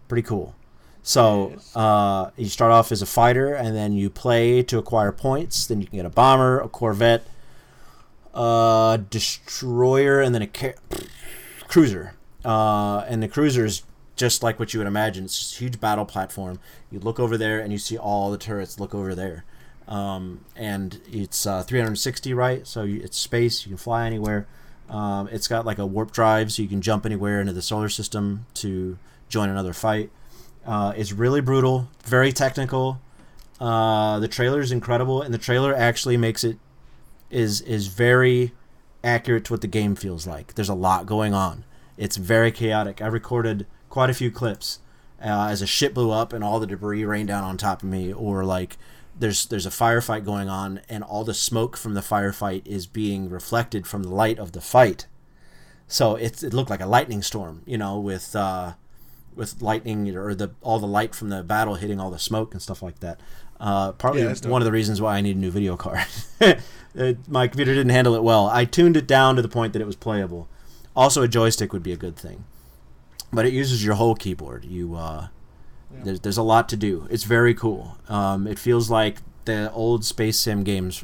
Pretty cool. So uh, you start off as a fighter, and then you play to acquire points. Then you can get a bomber, a corvette, a destroyer, and then a ca- cruiser. Uh, and the cruiser is just like what you would imagine. It's just a huge battle platform. You look over there, and you see all the turrets. Look over there, um, and it's uh, 360 right. So it's space. You can fly anywhere. Um, it's got like a warp drive, so you can jump anywhere into the solar system to join another fight. Uh, it's really brutal, very technical. Uh, the trailer is incredible, and the trailer actually makes it is is very accurate to what the game feels like. There's a lot going on. It's very chaotic. I recorded quite a few clips uh, as a ship blew up and all the debris rained down on top of me, or like there's there's a firefight going on and all the smoke from the firefight is being reflected from the light of the fight. So it's it looked like a lightning storm, you know, with uh, with lightning or the all the light from the battle hitting all the smoke and stuff like that. Uh, partly Yeah, one of the reasons why I need a new video card. Uh, My computer didn't handle it well. I tuned it down to the point that it was playable. Also, a joystick would be a good thing, but it uses your whole keyboard. You uh, Yeah. there's there's a lot to do. It's very cool. Um, it feels like the old space sim games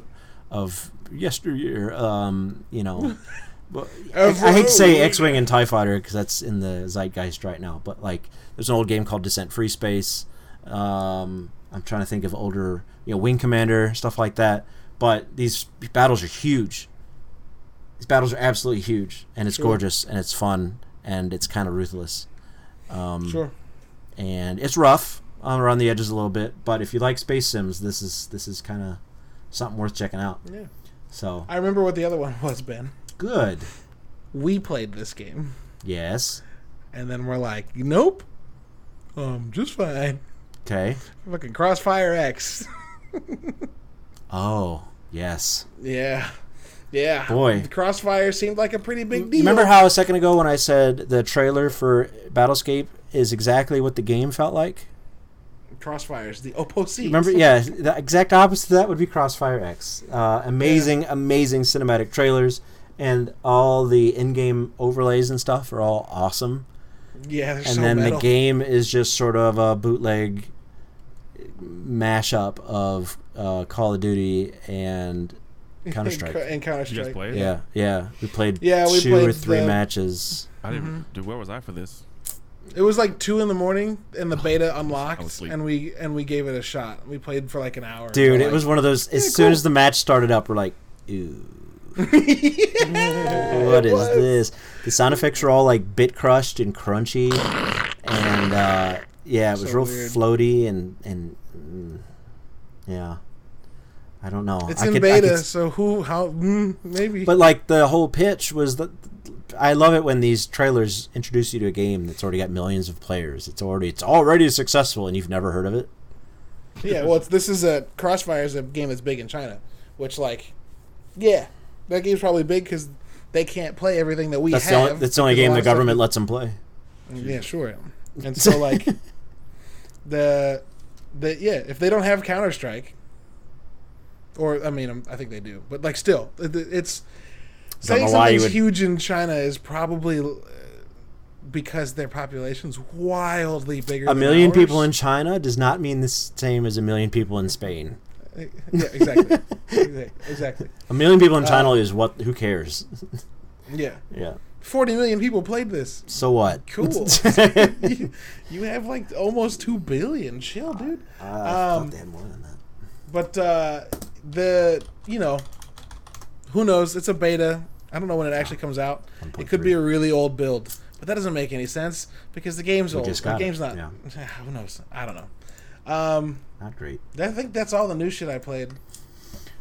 of yesteryear. Um, you know. But I, I hate to say X-wing and Tie Fighter because that's in the zeitgeist right now. But like, there's an old game called Descent Free Space. Um, I'm trying to think of older, you know, Wing Commander stuff like that. But these battles are huge. These battles are absolutely huge, and it's Sure. gorgeous and it's fun, and it's kind of ruthless. Um, Sure. And it's rough around the edges a little bit. But if you like space sims, this is this is kind of something worth checking out. Yeah. So I remember what the other one was, Ben. good. We played this game, Yes. and then we're like, nope. Um, just fine. Okay. Fucking Crossfire X. Oh yes. yeah. Yeah. Boy. The Crossfire seemed like a pretty big deal. Remember how a second ago when I said the trailer for Battlescape is exactly what the game felt like? Crossfire's the Oppo C. Remember, yeah, the exact opposite of that would be Crossfire X. Uh, amazing, amazing cinematic trailers, and all the in-game overlays and stuff are all awesome. Yeah, they're and so then metal. the game is just sort of a bootleg mashup of uh, Call of Duty and Counter Strike. and Counter Strike. played? yeah, yeah, we played Yeah, we two or three the- matches. I didn't. Dude, where was I for this? It was like two in the morning, and the beta unlocked, and we and we gave it a shot. We played for like an hour. Dude, We're it like, was one of those. As Yeah, soon cool. as the match started up, we're like, "Ew, Yeah, what it is was. this?" The sound effects are all like bit crushed and crunchy, and uh, yeah, it was So real weird. floaty and and mm, yeah, I don't know. It's I in could- I beta, could- so who? How? Mm, maybe. but like the whole pitch was that. I love it when these trailers introduce you to a game that's already got millions of players. It's already it's already successful, and you've never heard of it. yeah, well, it's, this is a Crossfire is a game that's big in China, which like, yeah, that game's probably big because they can't play everything that we That's have. the only, that's the only game the of stuff government lets them play. Yeah, sure. And so like, the the yeah, if they don't have Counter Strike, or I mean, um, I think they do, but like still, it- it's saying something's would- huge in China is probably. Uh, because their population's wildly bigger. A million ours. people in China does not mean the same as a million people in Spain. Yeah, exactly. exactly. A million people in Uh, China is what? Who cares? Yeah. yeah. 40 million people played this. So what? Cool. you, you have like almost 2 billion. Chill, dude. Thought Um, they had more than that. But uh the, you know, who knows? It's a beta. I don't know when it actually comes out. It could be a really old build. But that doesn't make any sense because the game's We old. just The got it, game's not. yeah. Who knows? I don't know. Um, Not great. I think that's all the new shit I played.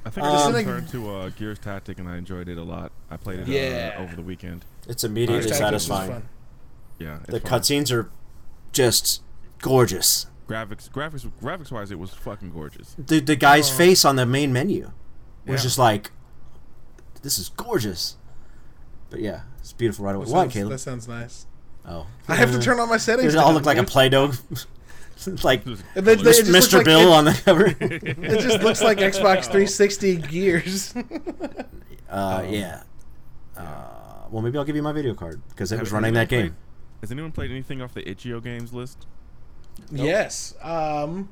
I think Um, I just Just in a- returned to uh, Gears Tactic and I enjoyed it a lot. I played it Yeah. uh, over the weekend. It's immediately satisfying. Yeah, The it's fun. cutscenes are just gorgeous. graphics, graphics, graphics wise, it was fucking gorgeous. The the guy's Oh. face on the main menu was Yeah. just like, this is gorgeous. But yeah, it's beautiful right away. That Why, sounds- Caleb? That sounds nice. Oh, I have to turn on my settings. Does it all down, look like a. Play-Doh? It's like Just And they- it just looks Mr. like Bill it- on the cover. It just looks like Xbox 360 gears. Uh, Um, yeah. Uh, well, maybe I'll give you my video card because it was running anyone that game. played- has anyone played anything off the itch.io games list? Yes. Um.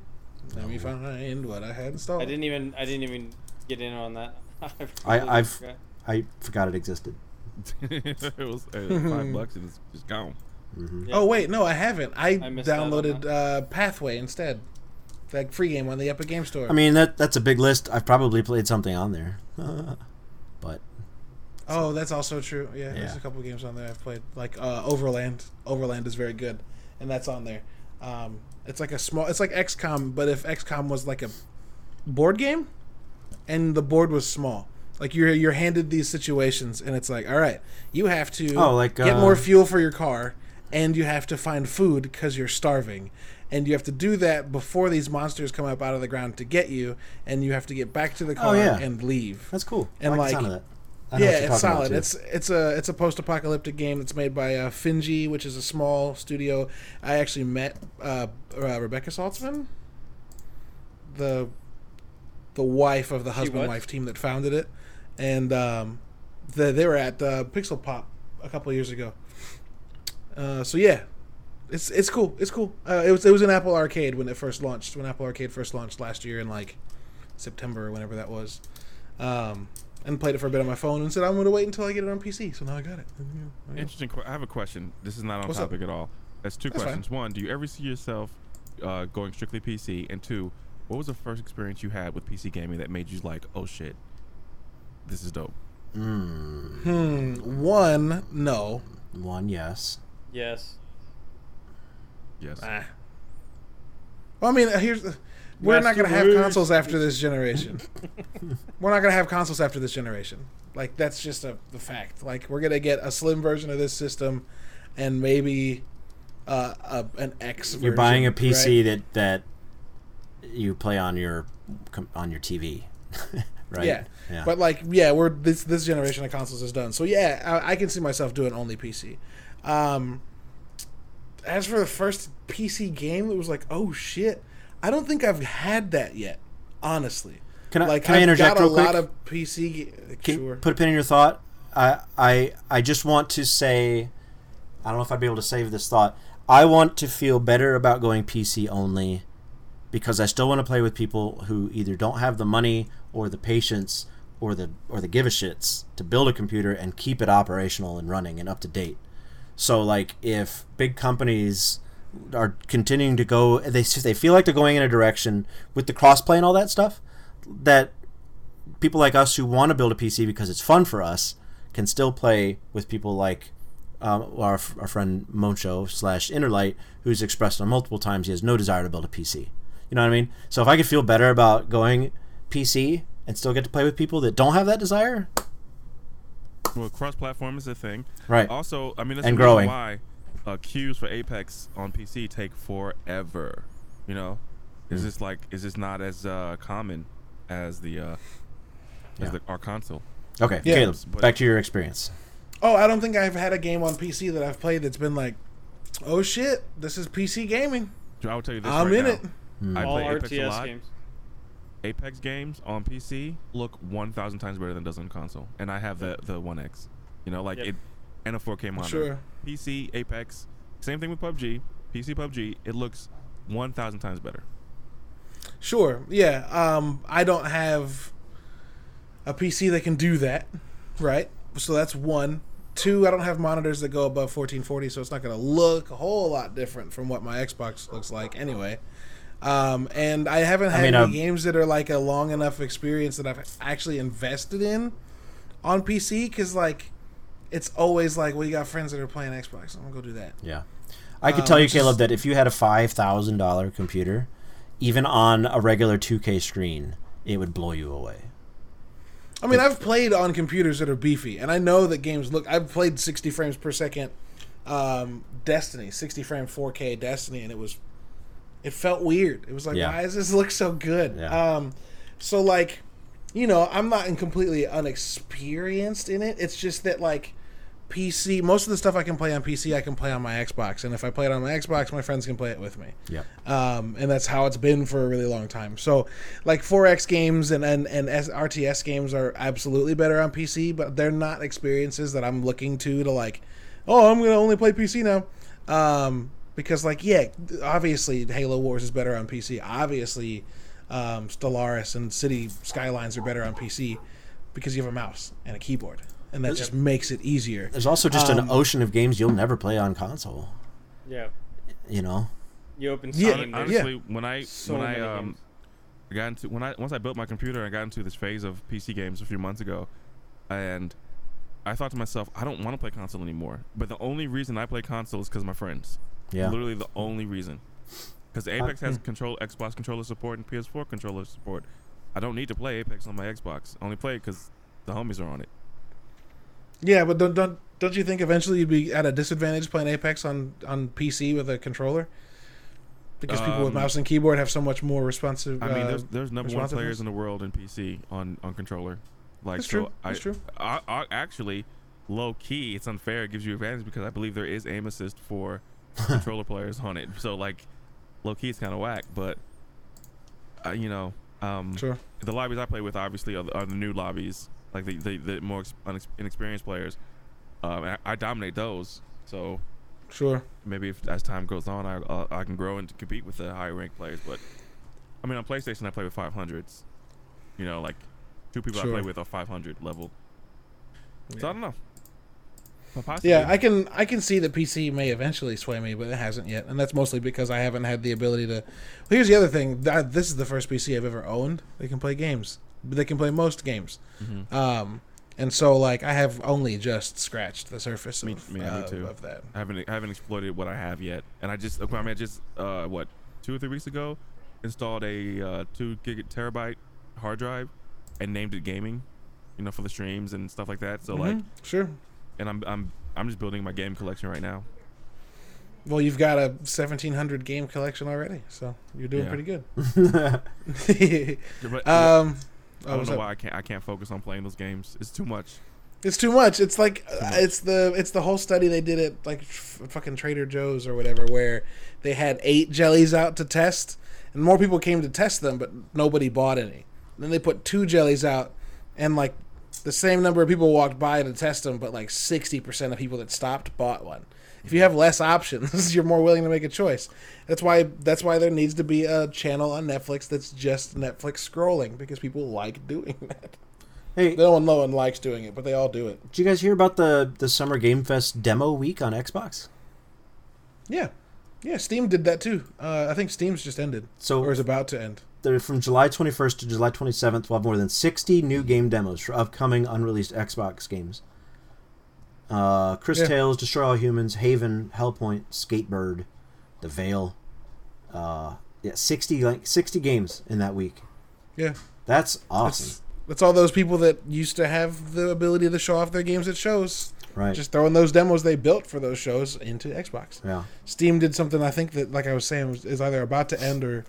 Let me find what I had installed. I didn't even I didn't even get in on that. I- completely I've- forgot. I forgot it existed. it was uh, five bucks and it's just gone. hmm Yeah. Oh wait, no, I haven't. I, I missed out on downloaded that. uh, Pathway instead, that free game on the Epic Game Store. I mean, that that's a big list. I've probably played something on there, but oh, that's also true. Yeah, there's a couple games on there I've played. Like uh, Overland. Overland is very good, and that's on there. Um, it's like a small. It's like XCOM, but if XCOM was like a board game, and the board was small. Like you're you're handed these situations, and it's like, all right, you have to Oh, like, get uh, more fuel for your car, and you have to find food because you're starving, and you have to do that before these monsters come up out of the ground to get you, and you have to get back to the car Oh, yeah. and leave. that's cool. And, I like, like, sound of that. I Yeah, it's solid. It's it's a it's a post-apocalyptic game that's made by uh, Finji, which is a small studio. I actually met uh, uh, Rebekah Saltsman, the the wife of the husband wife team that founded it, and um, the, they were at uh, Pixel Pop a couple years ago. Uh, so yeah, it's it's cool. It's cool. Uh, it was it was in Apple Arcade when it first launched. When Apple Arcade first launched last year in like September or whenever that was. Um, and played it for a bit on my phone and said I'm going to wait until I get it on PC. So now I got it. And, you know, there you go. Interesting. Que- I have a question. This is not on What's up? topic at all. That's two That's fine. questions. One, do you ever see yourself uh, going strictly PC? And two, what was the first experience you had with PC gaming that made you like, oh shit, this is dope? Mm, Hmm. One, no. one, yes. Yes. Yes. Ah. Well, I mean, uh, here's the, we're not going to have Masturbation. consoles after this generation. we're not going to have consoles after this generation. Like that's just a the fact. Like we're going to get a slim version of this system, and maybe uh, a, an X. Version. You're version, buying a PC right? that that you play on your on your TV, right? Yeah. yeah. But like, yeah, we're this this generation of consoles is done. So yeah, I, I can see myself doing only PC. Um, as for the first PC game, it was like, oh shit, I don't think I've had that yet. Honestly, can I like can I I've interject got a real quick? lot of PC. Can sure. put a pin in your thought. I I I just want to say, I don't know if I'd be able to save this thought. I want to feel better about going PC only, because I still want to play with people who either don't have the money or the patience or the or the give a shits to build a computer and keep it operational and running and up to date. So like if big companies are continuing to go they they feel like they're going in a direction with the crossplay and all that stuff that people like us who want to build a PC because it's fun for us can still play with people like um, our, our friend Moncho slash Interlight, who's expressed on multiple times he has no desire to build a PC. You know what I mean? So if I could feel better about going PC and still get to play with people that don't have that desire, Well, cross-platform is a thing. right? Also, I mean, that's And growing. why uh, queues for Apex on PC take forever. You know, is Mm. this like is this not as uh, common as the uh, Yeah. the, our console? Okay, Yeah. Caleb, But- back to your experience. Oh, I don't think I've had a game on PC that I've played that's been like, oh shit, this is PC gaming. I will tell you this I'm right in now. it. Hmm. I All play Apex a lot. games. Apex games on PC look 1,000 times better than it does on console, and I have the the One X. You know, like Yep. it and a 4K monitor. Sure. PC Apex, same thing with PUBG. PC PUBG, it looks 1,000 times better. Sure. Yeah. Um, I don't have a PC that can do that, right? So that's one. Two, I don't have monitors that go above 1440, so it's not going to look a whole lot different from what my Xbox looks like anyway. Um, and I haven't had mean, any um, games that are like a long enough experience that I've actually invested in on PC because, like, it's always like, well, you got friends that are playing Xbox. I'm going to go do that. Yeah. I could Um, tell you, is- Caleb, that if you had a five thousand dollar computer, even on a regular two K screen, it would blow you away. I mean, I've played on computers that are beefy, and I know that games look. I've played 60 frames per second um, Destiny, 60 frame 4K Destiny, and it was. It felt weird. It was like, Yeah. why does this look so good? Yeah. Um, so like, you know, I'm not in completely unexperienced in it. It's just that like, PC. Most of the stuff I can play on PC, I can play on my Xbox, and if I play it on my Xbox, my friends can play it with me Yeah. um, and that's how it's been for a really long time. So, like 4X games and and, and S- RTS games are absolutely better on PC, but they're not experiences that I'm looking to to like, oh, I'm gonna only play PC now, um, because like yeah, obviously Halo Wars is better on PC. Obviously, um, Stellaris and City Skylines are better on PC because you have a mouse and a keyboard, and that just makes it easier. There's also just an Um, ocean of games you'll never play on console. Yeah. You know. You open Yeah, Steam. Hon- there's honestly, when I so when I um games. Got into when I once I built my computer, I got into this phase of PC games a few months ago, and I thought to myself, I don't want to play console anymore. But the only reason I play console is because my friends. Yeah. Literally the only reason. Because Apex has control Xbox controller support and PS4 controller support. I don't need to play Apex on my Xbox. I only play it because the homies are on it. Yeah, but don't don't don't you think eventually you'd be at a disadvantage playing Apex on on PC with a controller? Because people with Um, mouse and keyboard have so much more responsive. I mean, uh, there's there's number one players in the world in PC on on controller. Like That's so true. I, That's true. I, I actually low key, it's unfair. It gives you advantage because I believe there is aim assist for controller players on it. So like, low key, it's kind of whack. But uh, you know, um, Sure. the lobbies I play with obviously are, the- are the new lobbies, like the the, the more ex- unex- inexperienced players. Um, I, I dominate those. So Sure. maybe if as time goes on, I uh, I can grow and compete with the higher ranked players. But I mean, on PlayStation, I play with 500s. You know, like two people I play with are 500 level. So I don't know. But possibly. Yeah, I can I can see that PC may eventually sway me, but it hasn't yet, and that's mostly because I haven't had the ability to. Well, here's the other thing: that this is the first PC I've ever owned. They can play games. but They can play most games. Mhm. Um, And so, like, I have only just scratched the surface Me- of, me- me uh, too. of that. I haven't I haven't exploited what I have yet, and I just I mean I just uh what two or three weeks ago installed a uh, two gig terabyte hard drive and named it gaming, you know, for the streams and stuff like that. So like, Mhm, sure. And I'm I'm I'm just building my game collection right now. Well, you've got a 1700 game collection already, so you're doing Yeah. pretty good. But- um, I don't what's know up? why I can't I can't focus on playing those games. It's too much. It's too much. It's like uh, much. it's the it's the whole study they did at like f- fucking Trader Joe's or whatever, where they had eight jellies out to test, and more people came to test them, but nobody bought any. then they put two jellies out, and like the same number of people walked by to test them, but like sixty percent of people that stopped bought one. If you have less options, you're more willing to make a choice. That's why that's why there needs to be a channel on Netflix that's just Netflix scrolling because people like doing that. hey, No one, no one likes doing it, but they all do it. did you guys hear about the the Summer Game Fest demo week on Xbox? Yeah, yeah. Steam did that too. Uh, I think Steam's just ended So or is about to end. From July 21st to July 27th. We'll have more than 60 new game demos for upcoming unreleased Xbox games. Uh, Chris Yeah. Tales, Destroy All Humans, Haven, Hellpoint, Skatebird, The Veil. Uh, yeah, 60 like 60 games in that week. Yeah, That's awesome. that's that's all those people that used to have the ability to show off their games at shows. right. Just throwing those demos they built for those shows into Xbox. yeah. Steam did something I think that, like I was saying, was, is either about to end or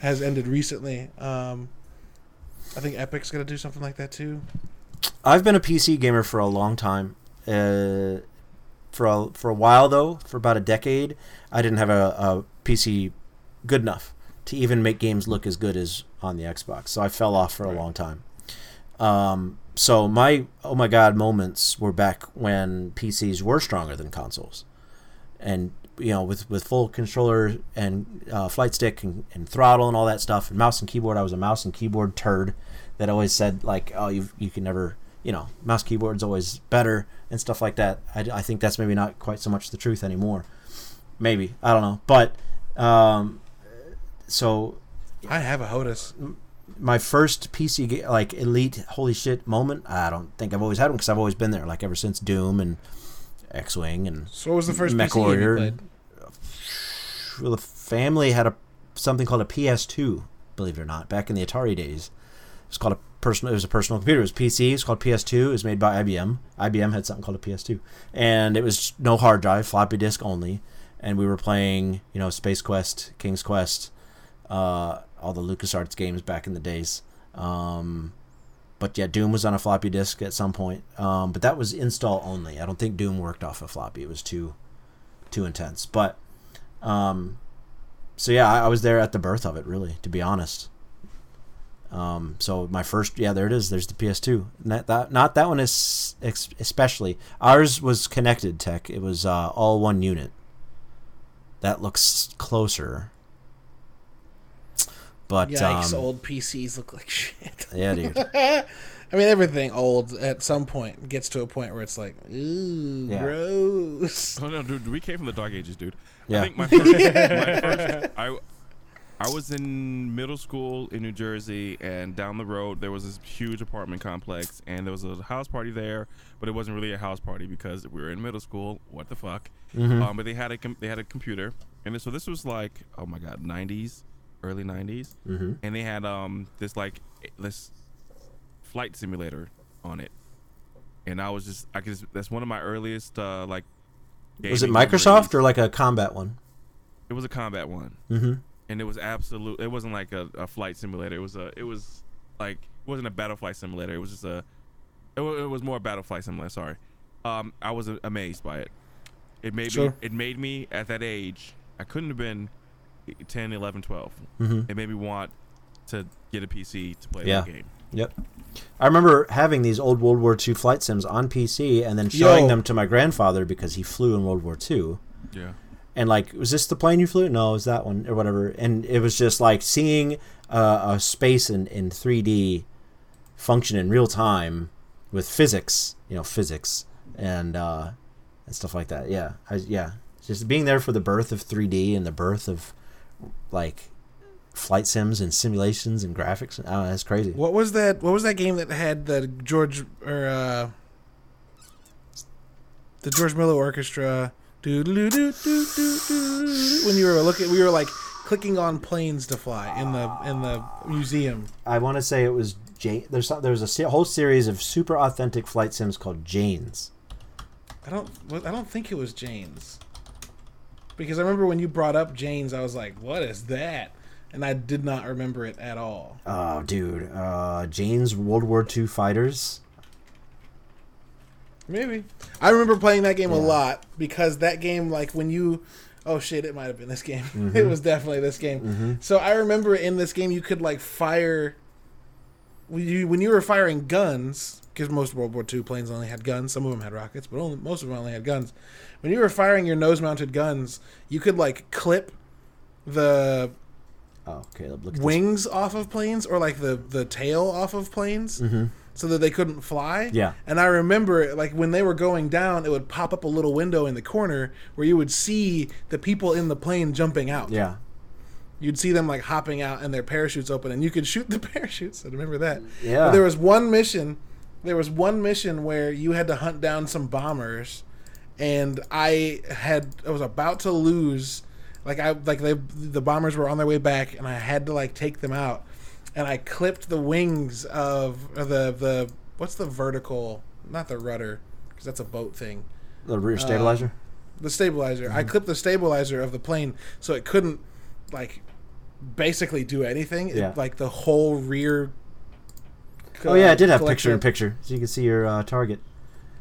has ended recently. Um, I think Epic's gonna do something like that too. I've been a PC gamer for a long time. Uh, for a, for a while though, for about a decade, I didn't have a, a PC good enough to even make games look as good as on the Xbox. So I fell off for a long time. Um, so my oh my god moments were back when PCs were stronger than consoles, and you know with with full controller and uh, flight stick and, and throttle and all that stuff and mouse and keyboard. I was a mouse and keyboard turd that always said like oh you you can never you know mouse keyboard's always better and stuff like that. I, I think that's maybe not quite so much the truth anymore. Maybe I don't know, but um, so I have a HOTAS. my first PC like elite holy shit moment. I don't think I've always had one because I've always been there like ever since Doom and X Wing and So what was the first Mech PC game you Warrior. well, the family had a something called a PS2. Believe it or not, back in the Atari days, it was called a personal. It was a personal computer. It was PC. It's called PS2. It was made by IBM. IBM had something called a PS2, and it was no hard drive, floppy disk only. And we were playing, you know, Space Quest, King's Quest, uh, all the LucasArts games back in the days. Um, but yeah, Doom was on a floppy disk at some point. Um, but that was install only. I don't think Doom worked off a floppy. It was too too intense. But um, so yeah, I, I was there at the birth of it, really, to be honest. Um, so my first, yeah, there it is. There's the PS2. Not that, not that one is especially. Ours was connected tech. It was uh, all one unit. That looks closer. But Yikes! um, old PCs look like shit. yeah, dude. I mean, everything old at some point gets to a point where it's like, ooh, Yeah. gross. Oh no, dude, we came from the dark ages, dude. Yeah. I think my first, my first I, I was in middle school in New Jersey, and down the road there was this huge apartment complex, and there was a house party there, but it wasn't really a house party because we were in middle school. What the fuck? Mm-hmm. Um, but they had a com- they had a computer, and so this was like oh my god, '90s, early '90s, Mhm. and they had um this like this flight simulator on it, and I was just I could just, that's one of my earliest uh like. Was it Microsoft memories. or like a combat one? It was a combat one, Mm-hmm. and it was absolute. It wasn't like a, a flight simulator. It was a. It was like it wasn't a battle flight simulator. It was just a. It, wa- it was more a battle flight simulator. Sorry, um, I was amazed by it. It made me. It made me at that age. I couldn't have been 10, 11, 12. Mhm. It made me want to get a PC to play Yeah. that game. Yep. I remember having these old World War II flight sims on PC and then showing Yo. them to my grandfather because he flew in World War II. Yeah. And like, was this the plane you flew? No, it was that one or whatever. And it was just like seeing uh, a space in, in 3D function in real time with physics, you know, physics and uh, and stuff like that. Yeah, I, yeah, just being there for the birth of 3D and the birth of like flight sims and simulations and graphics. Oh, that's crazy. What was that? What was that game that had the George or uh, the George Miller Orchestra? Do do do do do do. When you were looking, we were like clicking on planes to fly in the in the museum. I want to say it was Jane. There's some, there's a whole series of super authentic flight sims called Janes. I don't. I don't think it was Jane's. Because I remember when you brought up Jane's, I was like, "What is that?" And I did not remember it at all. Oh, dude, uh, Jane's World War II fighters. Maybe. I remember playing that game a lot because that game, like when you, oh shit, it might have been this game. Mm-hmm. it was definitely this game. So I remember in this game you could like fire. When you when you were firing guns, because most World War II planes only had guns. Some of them had rockets, but only most of them only had guns. When you were firing your nose-mounted guns, you could like clip the Oh, Caleb, look wings off of planes or like the the tail off of planes so that they couldn't fly Mm-hmm. Yeah. and i remember like when they were going down it would pop up a little window in the corner where you would see the people in the plane jumping out. Yeah, you'd see them like hopping out and their parachutes open and you could shoot the parachutes i remember that Yeah. But there was one mission there was one mission where you had to hunt down some bombers and i had i was about to lose like i like they the bombers were on their way back and i had to like take them out and i clipped the wings of or the the what's the vertical not the rudder because that's a boat thing the rear uh, stabilizer. the stabilizer. I mm-hmm. clipped the stabilizer of the plane so it couldn't like basically do anything. It- Yeah. like the whole rear. Oh yeah, it did have collection- picture in picture, so you can see your uh, target.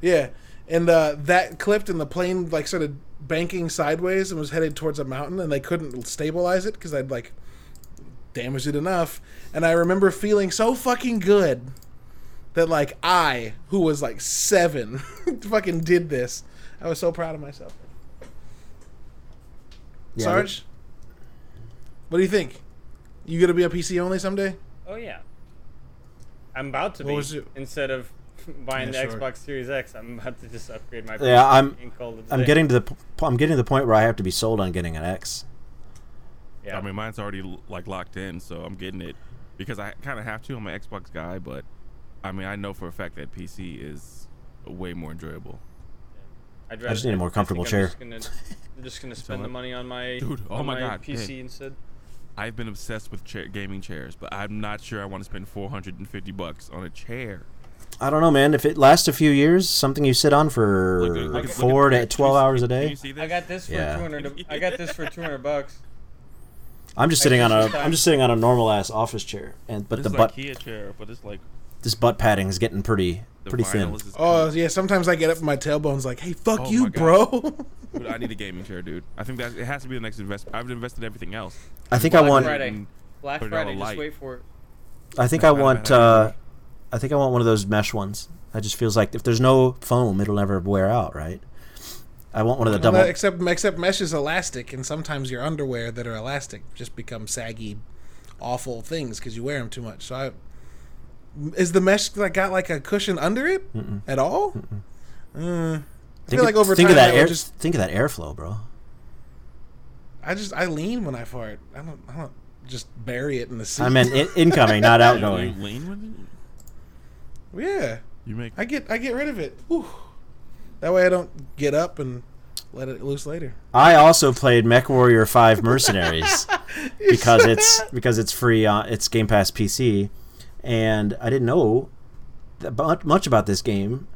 Yeah, and uh, that clipped, and the plane like started banking sideways and was headed towards a mountain, and they couldn't stabilize it because I'd like damaged it enough. And I remember feeling so fucking good that like I, who was like seven, fucking did this. I was so proud of myself. Yeah, Sarge, what do you think? You gonna be a PC only someday? Oh yeah. I'm about to What be was it- instead of buying Yeah, the sure. Xbox Series X. I'm about to just upgrade my. Yeah, PC I'm- and call it a I'm getting to the p- I'm getting to the point where I have to be sold on getting an X. Yeah. I mean, mine's already like locked in, so I'm getting it because I kind of have to. I'm an Xbox guy, but I mean, I know for a fact that PC is way more enjoyable. I'd just need a more I think comfortable I'm chair. Just gonna, I'm just gonna spend the money on my Dude, oh on my God, PC hey. instead. I've been obsessed with chair, gaming chairs, but I'm not sure I want to spend 450 bucks on a chair. I don't know, man. If it lasts a few years, something you sit on for Look at- look look four at- to twelve hours a Can day, you see this? I got this for Yeah. 200. I got this for 200 bucks. I'm just sitting on a Like, I'm just sitting on a normal ass office chair, and but This the is butt IKEA chair, but it's like this butt padding is getting pretty the pretty thin. vinyl is Oh yeah, sometimes I get up and my tailbone's like, "Hey, fuck Oh you, bro." Dude, I need a gaming chair, dude. I think that it has to be the next investment. I've invested in everything else. I think I want Friday. Black Put it on Friday. Just wait for it. I think No, I I want I uh. I think I want one of those mesh ones. That just feels like if there's no foam, it'll never wear out, right? I want one of the Well, double. except except mesh is elastic, and sometimes your underwear that are elastic just become saggy, awful things because you wear them too much. So I. Is the mesh like got like a cushion under it at all? Uh, I think feel like of- over think time of that air. just Think of that airflow, bro. I just I lean when I fart. I don't I don't just bury it in the seat. I meant in- incoming, not You outgoing. lean with it? yeah, You make I get I get rid of it. Whew. That way I don't get up and let it loose later. I also played Mech Warrior Five Mercenaries because it's because it's free on it's Game Pass PC, and I didn't know much about this game.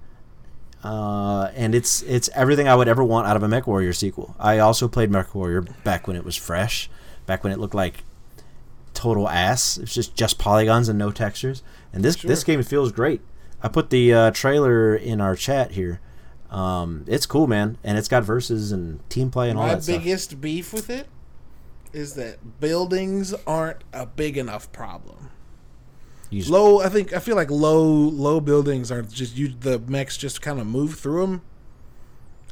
Uh, and it's it's everything I would ever want out of a Mech Warrior sequel. I also played Mech Warrior back when it was fresh, back when it looked like total ass. It's just just polygons and no textures. And this this game feels great. I put the uh, trailer in our chat here. Um, it's cool, man, and it's got verses and team play and all My that stuff. biggest beef with it is that buildings aren't a big enough problem. Just- Low, I think I feel like low low buildings are just you the mechs just kind of move through them,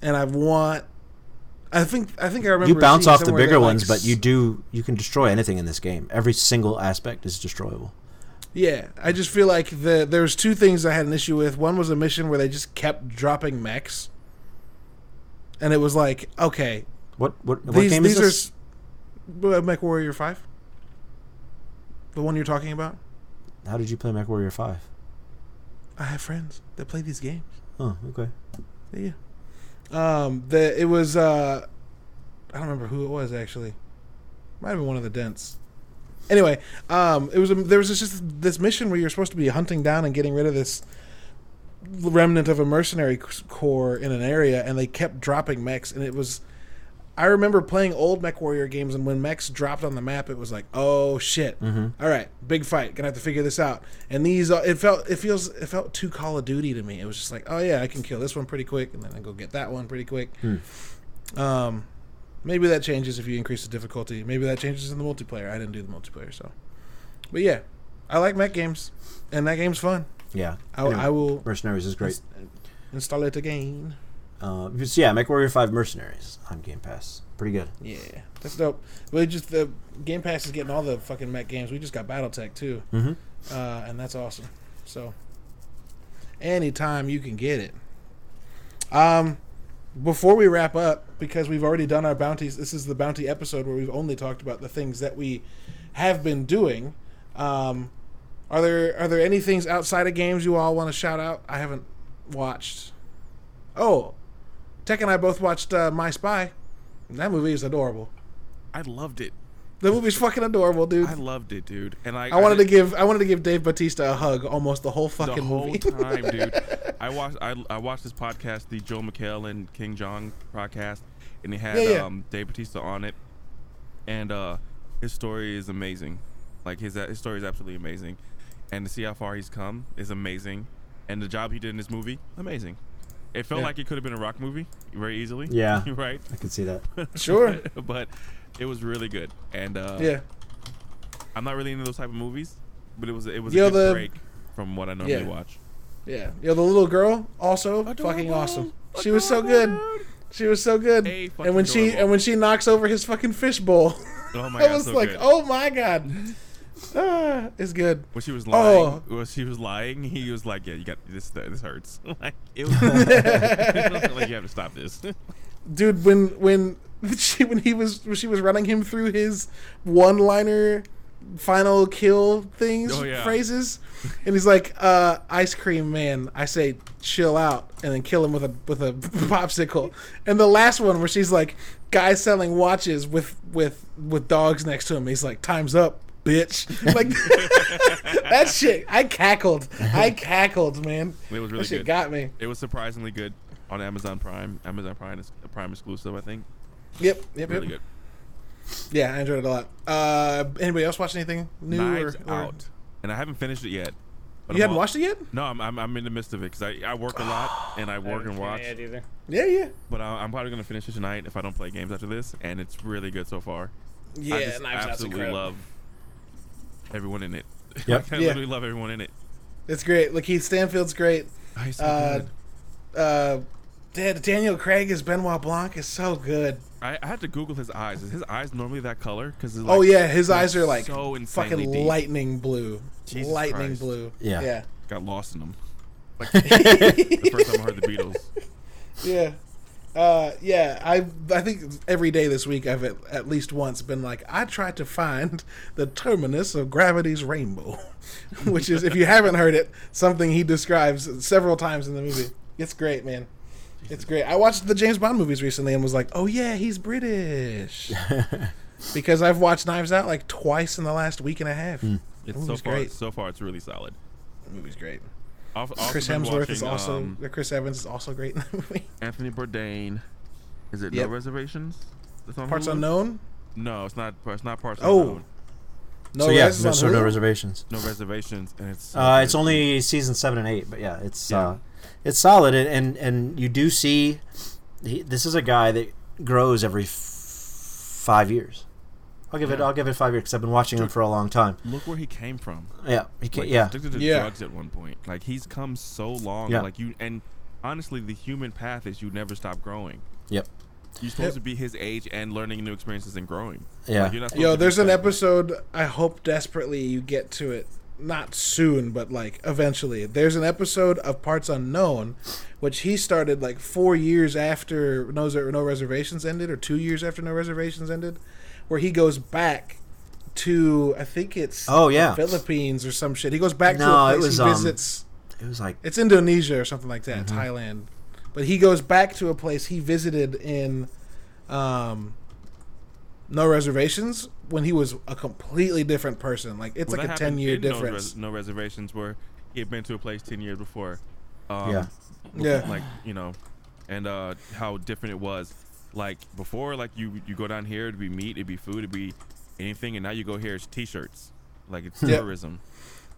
and I want. I think I think I remember you bounce off the bigger that, like, ones, but you do you can destroy anything in this game. Every single aspect is destroyable. Yeah, I just feel like the there's two things I had an issue with. One was a mission where they just kept dropping mechs, and it was like, okay, What what what these game these is this? are uh, Mech Warrior Five. The one you're talking about? How did you play MechWarrior Five? I have friends that play these games. Oh, okay. Yeah. Um, the it was uh, I don't remember who it was actually. Might have been one of the dents. Anyway, um, it was a, there was this, just this mission where you're supposed to be hunting down and getting rid of this remnant of a mercenary corps in an area, and they kept dropping mechs, and it was. I remember playing old Mech Warrior games, and when mechs dropped on the map, it was like, "Oh shit! All right, big fight. Gonna have to figure this out." And these, uh, it felt, it feels, it felt too Call of Duty to me. It was just like, "Oh yeah, I can kill this one pretty quick, and then I go get that one pretty quick." Um, maybe that changes if you increase the difficulty. Maybe that changes in the multiplayer. I didn't do the multiplayer, so. But yeah, I like mech games, and that game's fun. Yeah. I, Anyway, I will Mercenaries is great. install it again. Uh, so yeah, MechWarrior Five Mercenaries on Game Pass. Pretty good. Yeah, that's dope. We just the Game Pass is getting all the fucking mech games. We just got BattleTech too, Mm-hmm. uh, and that's awesome. So, anytime you can get it. Um, before we wrap up, because we've already done our bounties. This is the bounty episode where we've only talked about the things that we have been doing. Um, are there are there any things outside of games you all want to shout out? I haven't watched. Oh, Tech and I both watched uh, My Spy. That movie is adorable. I loved it. The movie's fucking adorable, dude. I loved it, dude. And I I wanted to give I wanted to give Dave Batista a hug almost the whole the fucking whole movie. time, dude. I watched I, I watched this podcast, the Joe McHale and King John podcast, and he had Yeah, yeah. um Dave Batista on it, and uh his story is amazing. Like his his story is absolutely amazing, and to see how far he's come is amazing, and the job he did in this movie, amazing. It felt Yeah. like it could have been a rock movie very easily. Yeah. right. I can see that. Sure. but it was really good, and uh, yeah. I'm not really into those type of movies, but it was it was Yo, a good the- break from what I normally Yeah. watch. Yeah. Yeah, the little girl also fucking Adorable. awesome. She was so good. She was so good. Hey, and when she and when she knocks over his fucking fishbowl, Oh my I god, was so like, good. "Oh my god." Ah, it's good. When she was Oh. lying, when she was lying, he was like, "Yeah, you got this. This hurts. like it was like you have to stop this." dude when when she when he was when she was running him through his one liner final kill things Oh, yeah. phrases and he's like uh ice cream man i say chill out and then kill him with a with a popsicle and the last one where she's like guy selling watches with with with dogs next to him he's like time's up bitch like that shit i cackled i cackled man It was really that shit good. got me It was surprisingly good on Amazon Prime. Amazon Prime is a Prime exclusive, I think. yep yep Really yep good. Yeah, I enjoyed it a lot. Uh, anybody else watch anything new? Knives or, or- Out, and I haven't finished it yet. but You I'm hadn't all- watched it yet? No, I'm, I'm I'm in the midst of it because I, I work a lot and I I work haven't and watch. it either. Yeah, yeah, But I, I'm probably gonna finish it tonight if I don't play games after this, and it's really good so far. yeah. I just Knives Out's absolutely love everyone in it. Yep. I Yeah. literally love everyone in it. It's great. Lakeith Stanfield's great. Oh, he's so Uh, good. Uh, Daniel Craig as Benoit Blanc is so good. I, I had to Google his eyes. Is his eyes normally that color? Because oh yeah, his eyes are like so insanely fucking deep. lightning blue. Jesus lightning Christ. blue. Yeah. Yeah. Got lost in them. Like the first time I heard the Beatles. Yeah. Uh, yeah, I I think every day this week I've at, at least once been like I tried to find the terminus of gravity's rainbow, which is if you haven't heard it, something he describes several times in the movie. It's great, man. It's great. I watched the James Bond movies recently and was like, oh yeah, he's British, because I've watched Knives Out like twice in the last week and a half. It's so far. great. So far, it's really solid. The movie's great. I've also Chris been Hemsworth is also um, Chris Evans is also great in the movie. Anthony Bourdain. Is it Yep. No Reservations? That's on Parts Hulu? unknown. No, it's not. It's not parts Oh. unknown. No, so yeah, no, so no reservations. No reservations, and it's. so Uh, it's only season seven and eight, but yeah, it's Yeah. uh, it's solid, and, and and you do see, he, this is a guy that grows every f- five years. I'll give it. I'll give it five years because I've been watching him for a long time. Look where he came from. Yeah, he can, Like, yeah, addicted to Yeah. drugs at one point. Like he's come so long. Yeah. Like you, and honestly, the human path is you never stop growing. yep, You're supposed Yep. to be his age and learning new experiences and growing. yeah. Like, you're not Yo, to there's an stagnant. episode. I hope desperately you get to it. Not soon, but like eventually. There's an episode of Parts Unknown, which he started like four years after No, no Reservations ended, or two years after No Reservations ended, where he goes back to I think it's Oh, yeah. the Philippines or some shit. He goes back to No, a it place was, he um, visits. It was like It's Indonesia or something like that, Mm-hmm. Thailand. But he goes back to a place he visited in um, No Reservations when he was a completely different person. Like it's Well, like a ten year in No difference. Res- No, reservations where he had been to a place ten years before. Um, Yeah. Yeah. Like you know, and uh, how different it was. Like before, like you you go down here, it'd be meat, it'd be food, it'd be anything, and now you go here, it's t-shirts. Like it's Yeah. tourism.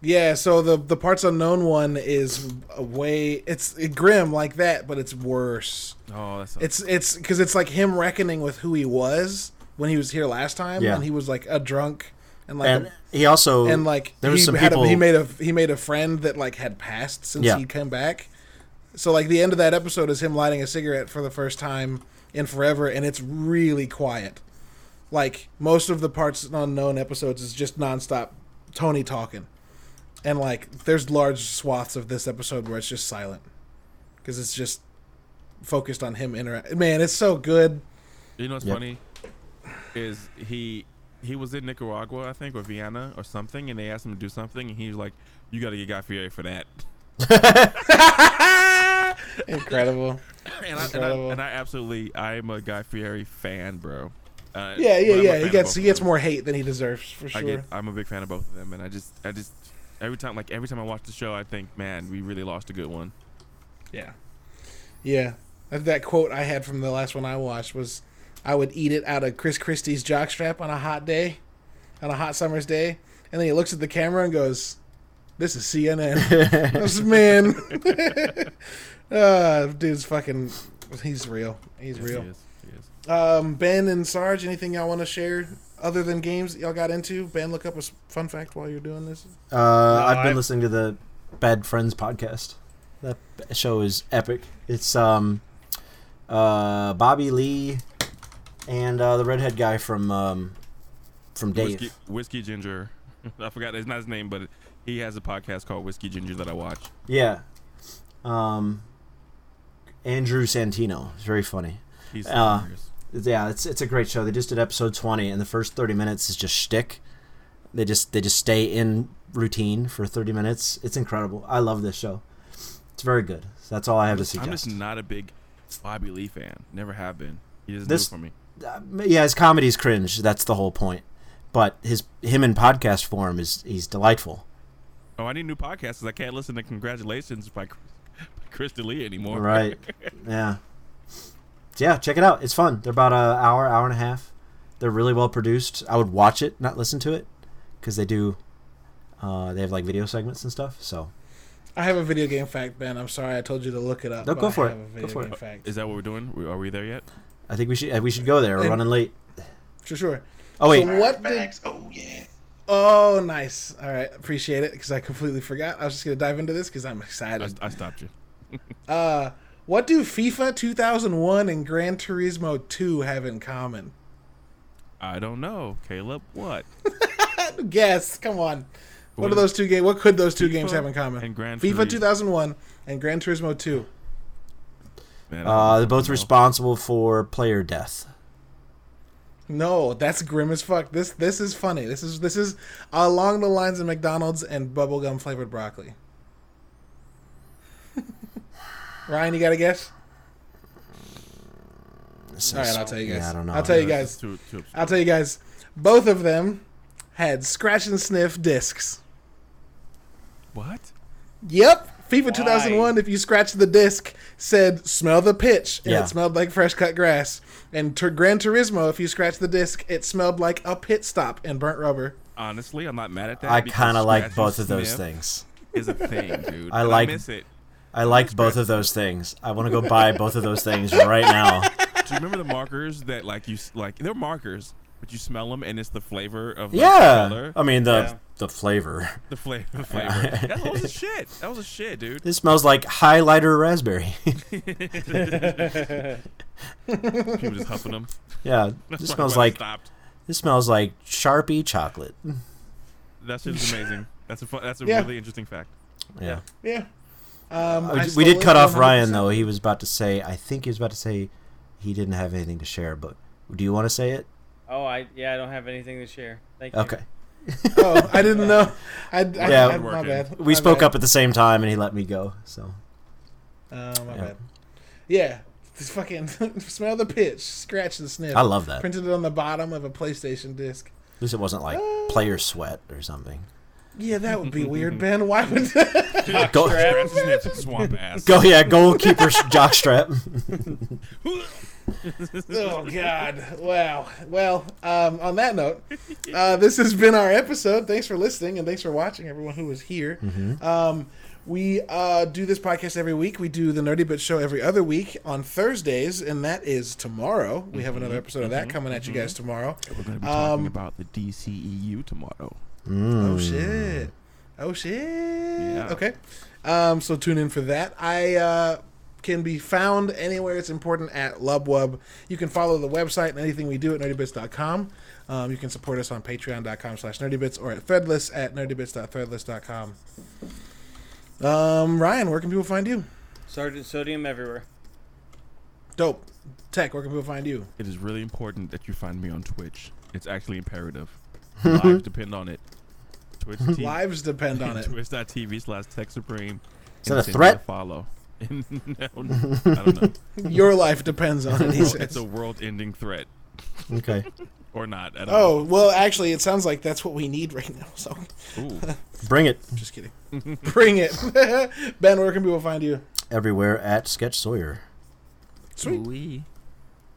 Yeah, so the the parts unknown one is a way it's grim like that, but it's worse. Oh, that's It's it's because it's like him reckoning with who he was when he was here last time, Yeah. and he was like a drunk and like and a, he also and like there was some had people a, he made a he made a friend that like had passed since Yeah. he'd come back. So like the end of that episode is him lighting a cigarette for the first time in forever, and it's really quiet. Like most of the parts unknown episodes is just nonstop Tony talking, and like there's large swaths of this episode where it's just silent because it's just focused on him interact. Man, it's so good. You know what's Yep. funny is he he was in Nicaragua, I think, or Vienna or something, and they asked him to do something, and he was like, "You got to get Guy Fieri for that." Incredible. And I, and, I, and I absolutely, I'm a Guy Fieri fan, bro. Uh, Yeah, yeah, yeah. He gets he gets more hate than he deserves for sure. I sure. get, I'm a big fan of both of them, and I just, I just, every time, like every time I watch the show, I think, man, we really lost a good one. Yeah. Yeah. That- That quote I had from the last one I watched was I would eat it out of Chris Christie's jockstrap on a hot day, on a hot summer's day. And then he looks at the camera and goes, This is CNN. this man. uh, dude's fucking. He's real. He's Yes, real. He is. He is. Um, ben and Sarge, anything y'all want to share other than games that y'all got into? Ben, look up a s- fun fact while you're doing this. Uh, I've been I- listening to the Bad Friends podcast. That show is epic. It's um, uh, Bobby Lee and uh, the redhead guy from um, from Dave. Whiskey, Whiskey Ginger. I forgot. It's not his name, but he has a podcast called Whiskey Ginger that I watch. Yeah. Um, Andrew Santino. It's very funny. He's Uh, hilarious. Yeah, it's it's a great show. They just did episode twenty, and the first thirty minutes is just shtick. They just they just stay in routine for thirty minutes. It's incredible. I love this show. It's very good. That's all I have to I'm just not a big Bobby Lee fan. Never have been. He doesn't This- do it for me. Uh, yeah, his comedy's cringe. That's the whole point. But his him in podcast form is he's delightful. Oh, I need new podcasts. 'cause I can't listen to Congratulations by Chris, by Chris D'Elia anymore. Right. yeah. So yeah, check it out. It's fun. They're about an hour, hour and a half. They're really well produced. I would watch it, not listen to it, because they do. Uh, they have like video segments and stuff. So I have a video game fact, Ben. I'm sorry I told you to look it up. No, but go I for have it. a Go video for game it. Fact. Is that what we're doing? Are we there yet? I think we should uh, we should go there. We're And- running late. For sure. Oh wait, So what did? Facts. Oh yeah. Oh, nice. All right, appreciate it because I completely forgot. I was just gonna dive into this because I'm excited. I stopped you. Uh, what do FIFA 2001 and Gran Turismo 2 have in common? I don't know, Caleb. What? Guess. Come on. What, What are those two games? What could those two games have in common? and Gran FIFA Turismo. 2001 and Gran Turismo 2. Man, uh, they're both know. responsible for player death. No, that's grim as fuck. This this is funny. This is this is along the lines of McDonald's and bubblegum flavored broccoli. Ryan, you got a guess? This All right, I'll tell you guys. Yeah, I don't know. I'll tell you guys. Too, too. I'll tell you guys. Both of them had scratch and sniff discs. What? Yep. FIFA 2001, if you scratch the disc, said smell the pitch, and Yeah. it smelled like fresh cut grass. And Tur- Gran Turismo, if you scratch the disc, it smelled like a pit stop and burnt rubber. Honestly, I'm not mad at that. I kind of like both of those things. Is a thing, dude. I and like- I miss it. I like both of those things. I want to go buy both of those things right now. Do you remember the markers that like you like? They're markers, but you smell them and it's the flavor of the Yeah, color. I mean the Yeah. the flavor. The flavor. The flavor. that was a shit. That was a shit, dude. This smells like highlighter raspberry. People just huffing them. yeah, this smells like Stopped. this smells like Sharpie chocolate. That's just amazing. That's a fun, that's a Yeah. really interesting fact. Yeah, Yeah. Um, we, we did cut off 100%. Ryan though. He was about to say. I think he was about to say he didn't have anything to share. But do you want to say it? Oh, I yeah, I don't have anything to share. Thank you. Okay. Oh, I didn't know. I, I, Yeah. I, my bad. We My spoke bad. up at the same time, and he let me go. So Oh, my Yeah. bad. Yeah, this fucking smell the pitch, scratch the sniff. I love that. Printed it on the bottom of a PlayStation disc. At least it wasn't like uh, player sweat or something. Yeah, that would be weird, Ben. Why would? Go, Grab sniff, swamp ass. go, yeah, goalkeeper jockstrap. oh God! Wow. Well, um, on that note, uh, this has been our episode. Thanks for listening and thanks for watching, everyone who was here. Um, we uh, do this podcast every week. We do the Nerdy Bit Show every other week on Thursdays, and that is tomorrow. We have another episode of that coming at you guys tomorrow. We're going to be talking Um, about the DCEU tomorrow. Oh shit! Oh shit! Yeah. Okay. Um, so tune in for that. I uh, can be found anywhere it's important at Lubwub. You can follow the website and anything we do at nerdybits.com. Um, you can support us on patreon.com slash nerdybits or at threadless at nerdybits.threadless.com. Um, Ryan, where can people find you? Sergeant Sodium everywhere. Dope. Tech, where can people find you? It is really important that you find me on Twitch. It's actually imperative. Lives depend on it. Twitch TV. Lives depend on it. Twitch.tv slash Tech Supreme. Is that a threat? Follow. No, no, I don't know. Your life depends on it. He It's a world-ending threat, Okay. or not at Oh, all. well, actually, it sounds like that's what we need right now. So, Ooh. Bring it just kidding. Bring it. ben, where can people find you? everywhere at Sketch Sawyer. Sweet. Ooh-wee.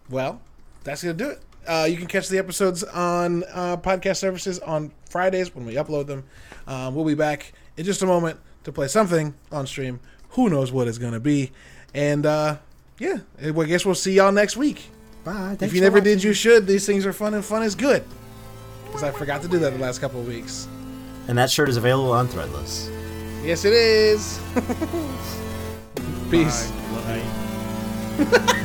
Well, that's gonna do it. Uh, you can catch the episodes on uh, podcast services on Fridays when we upload them. Um, we'll be back in just a moment to play something on stream. Who knows what it's gonna be? And uh, yeah, I guess we'll see y'all next week. Bye. if you never did, you should. These things are fun, and fun is good. Because I forgot to do that the last couple of weeks. And that shirt is available on Threadless. Yes, it is. Peace. Bye.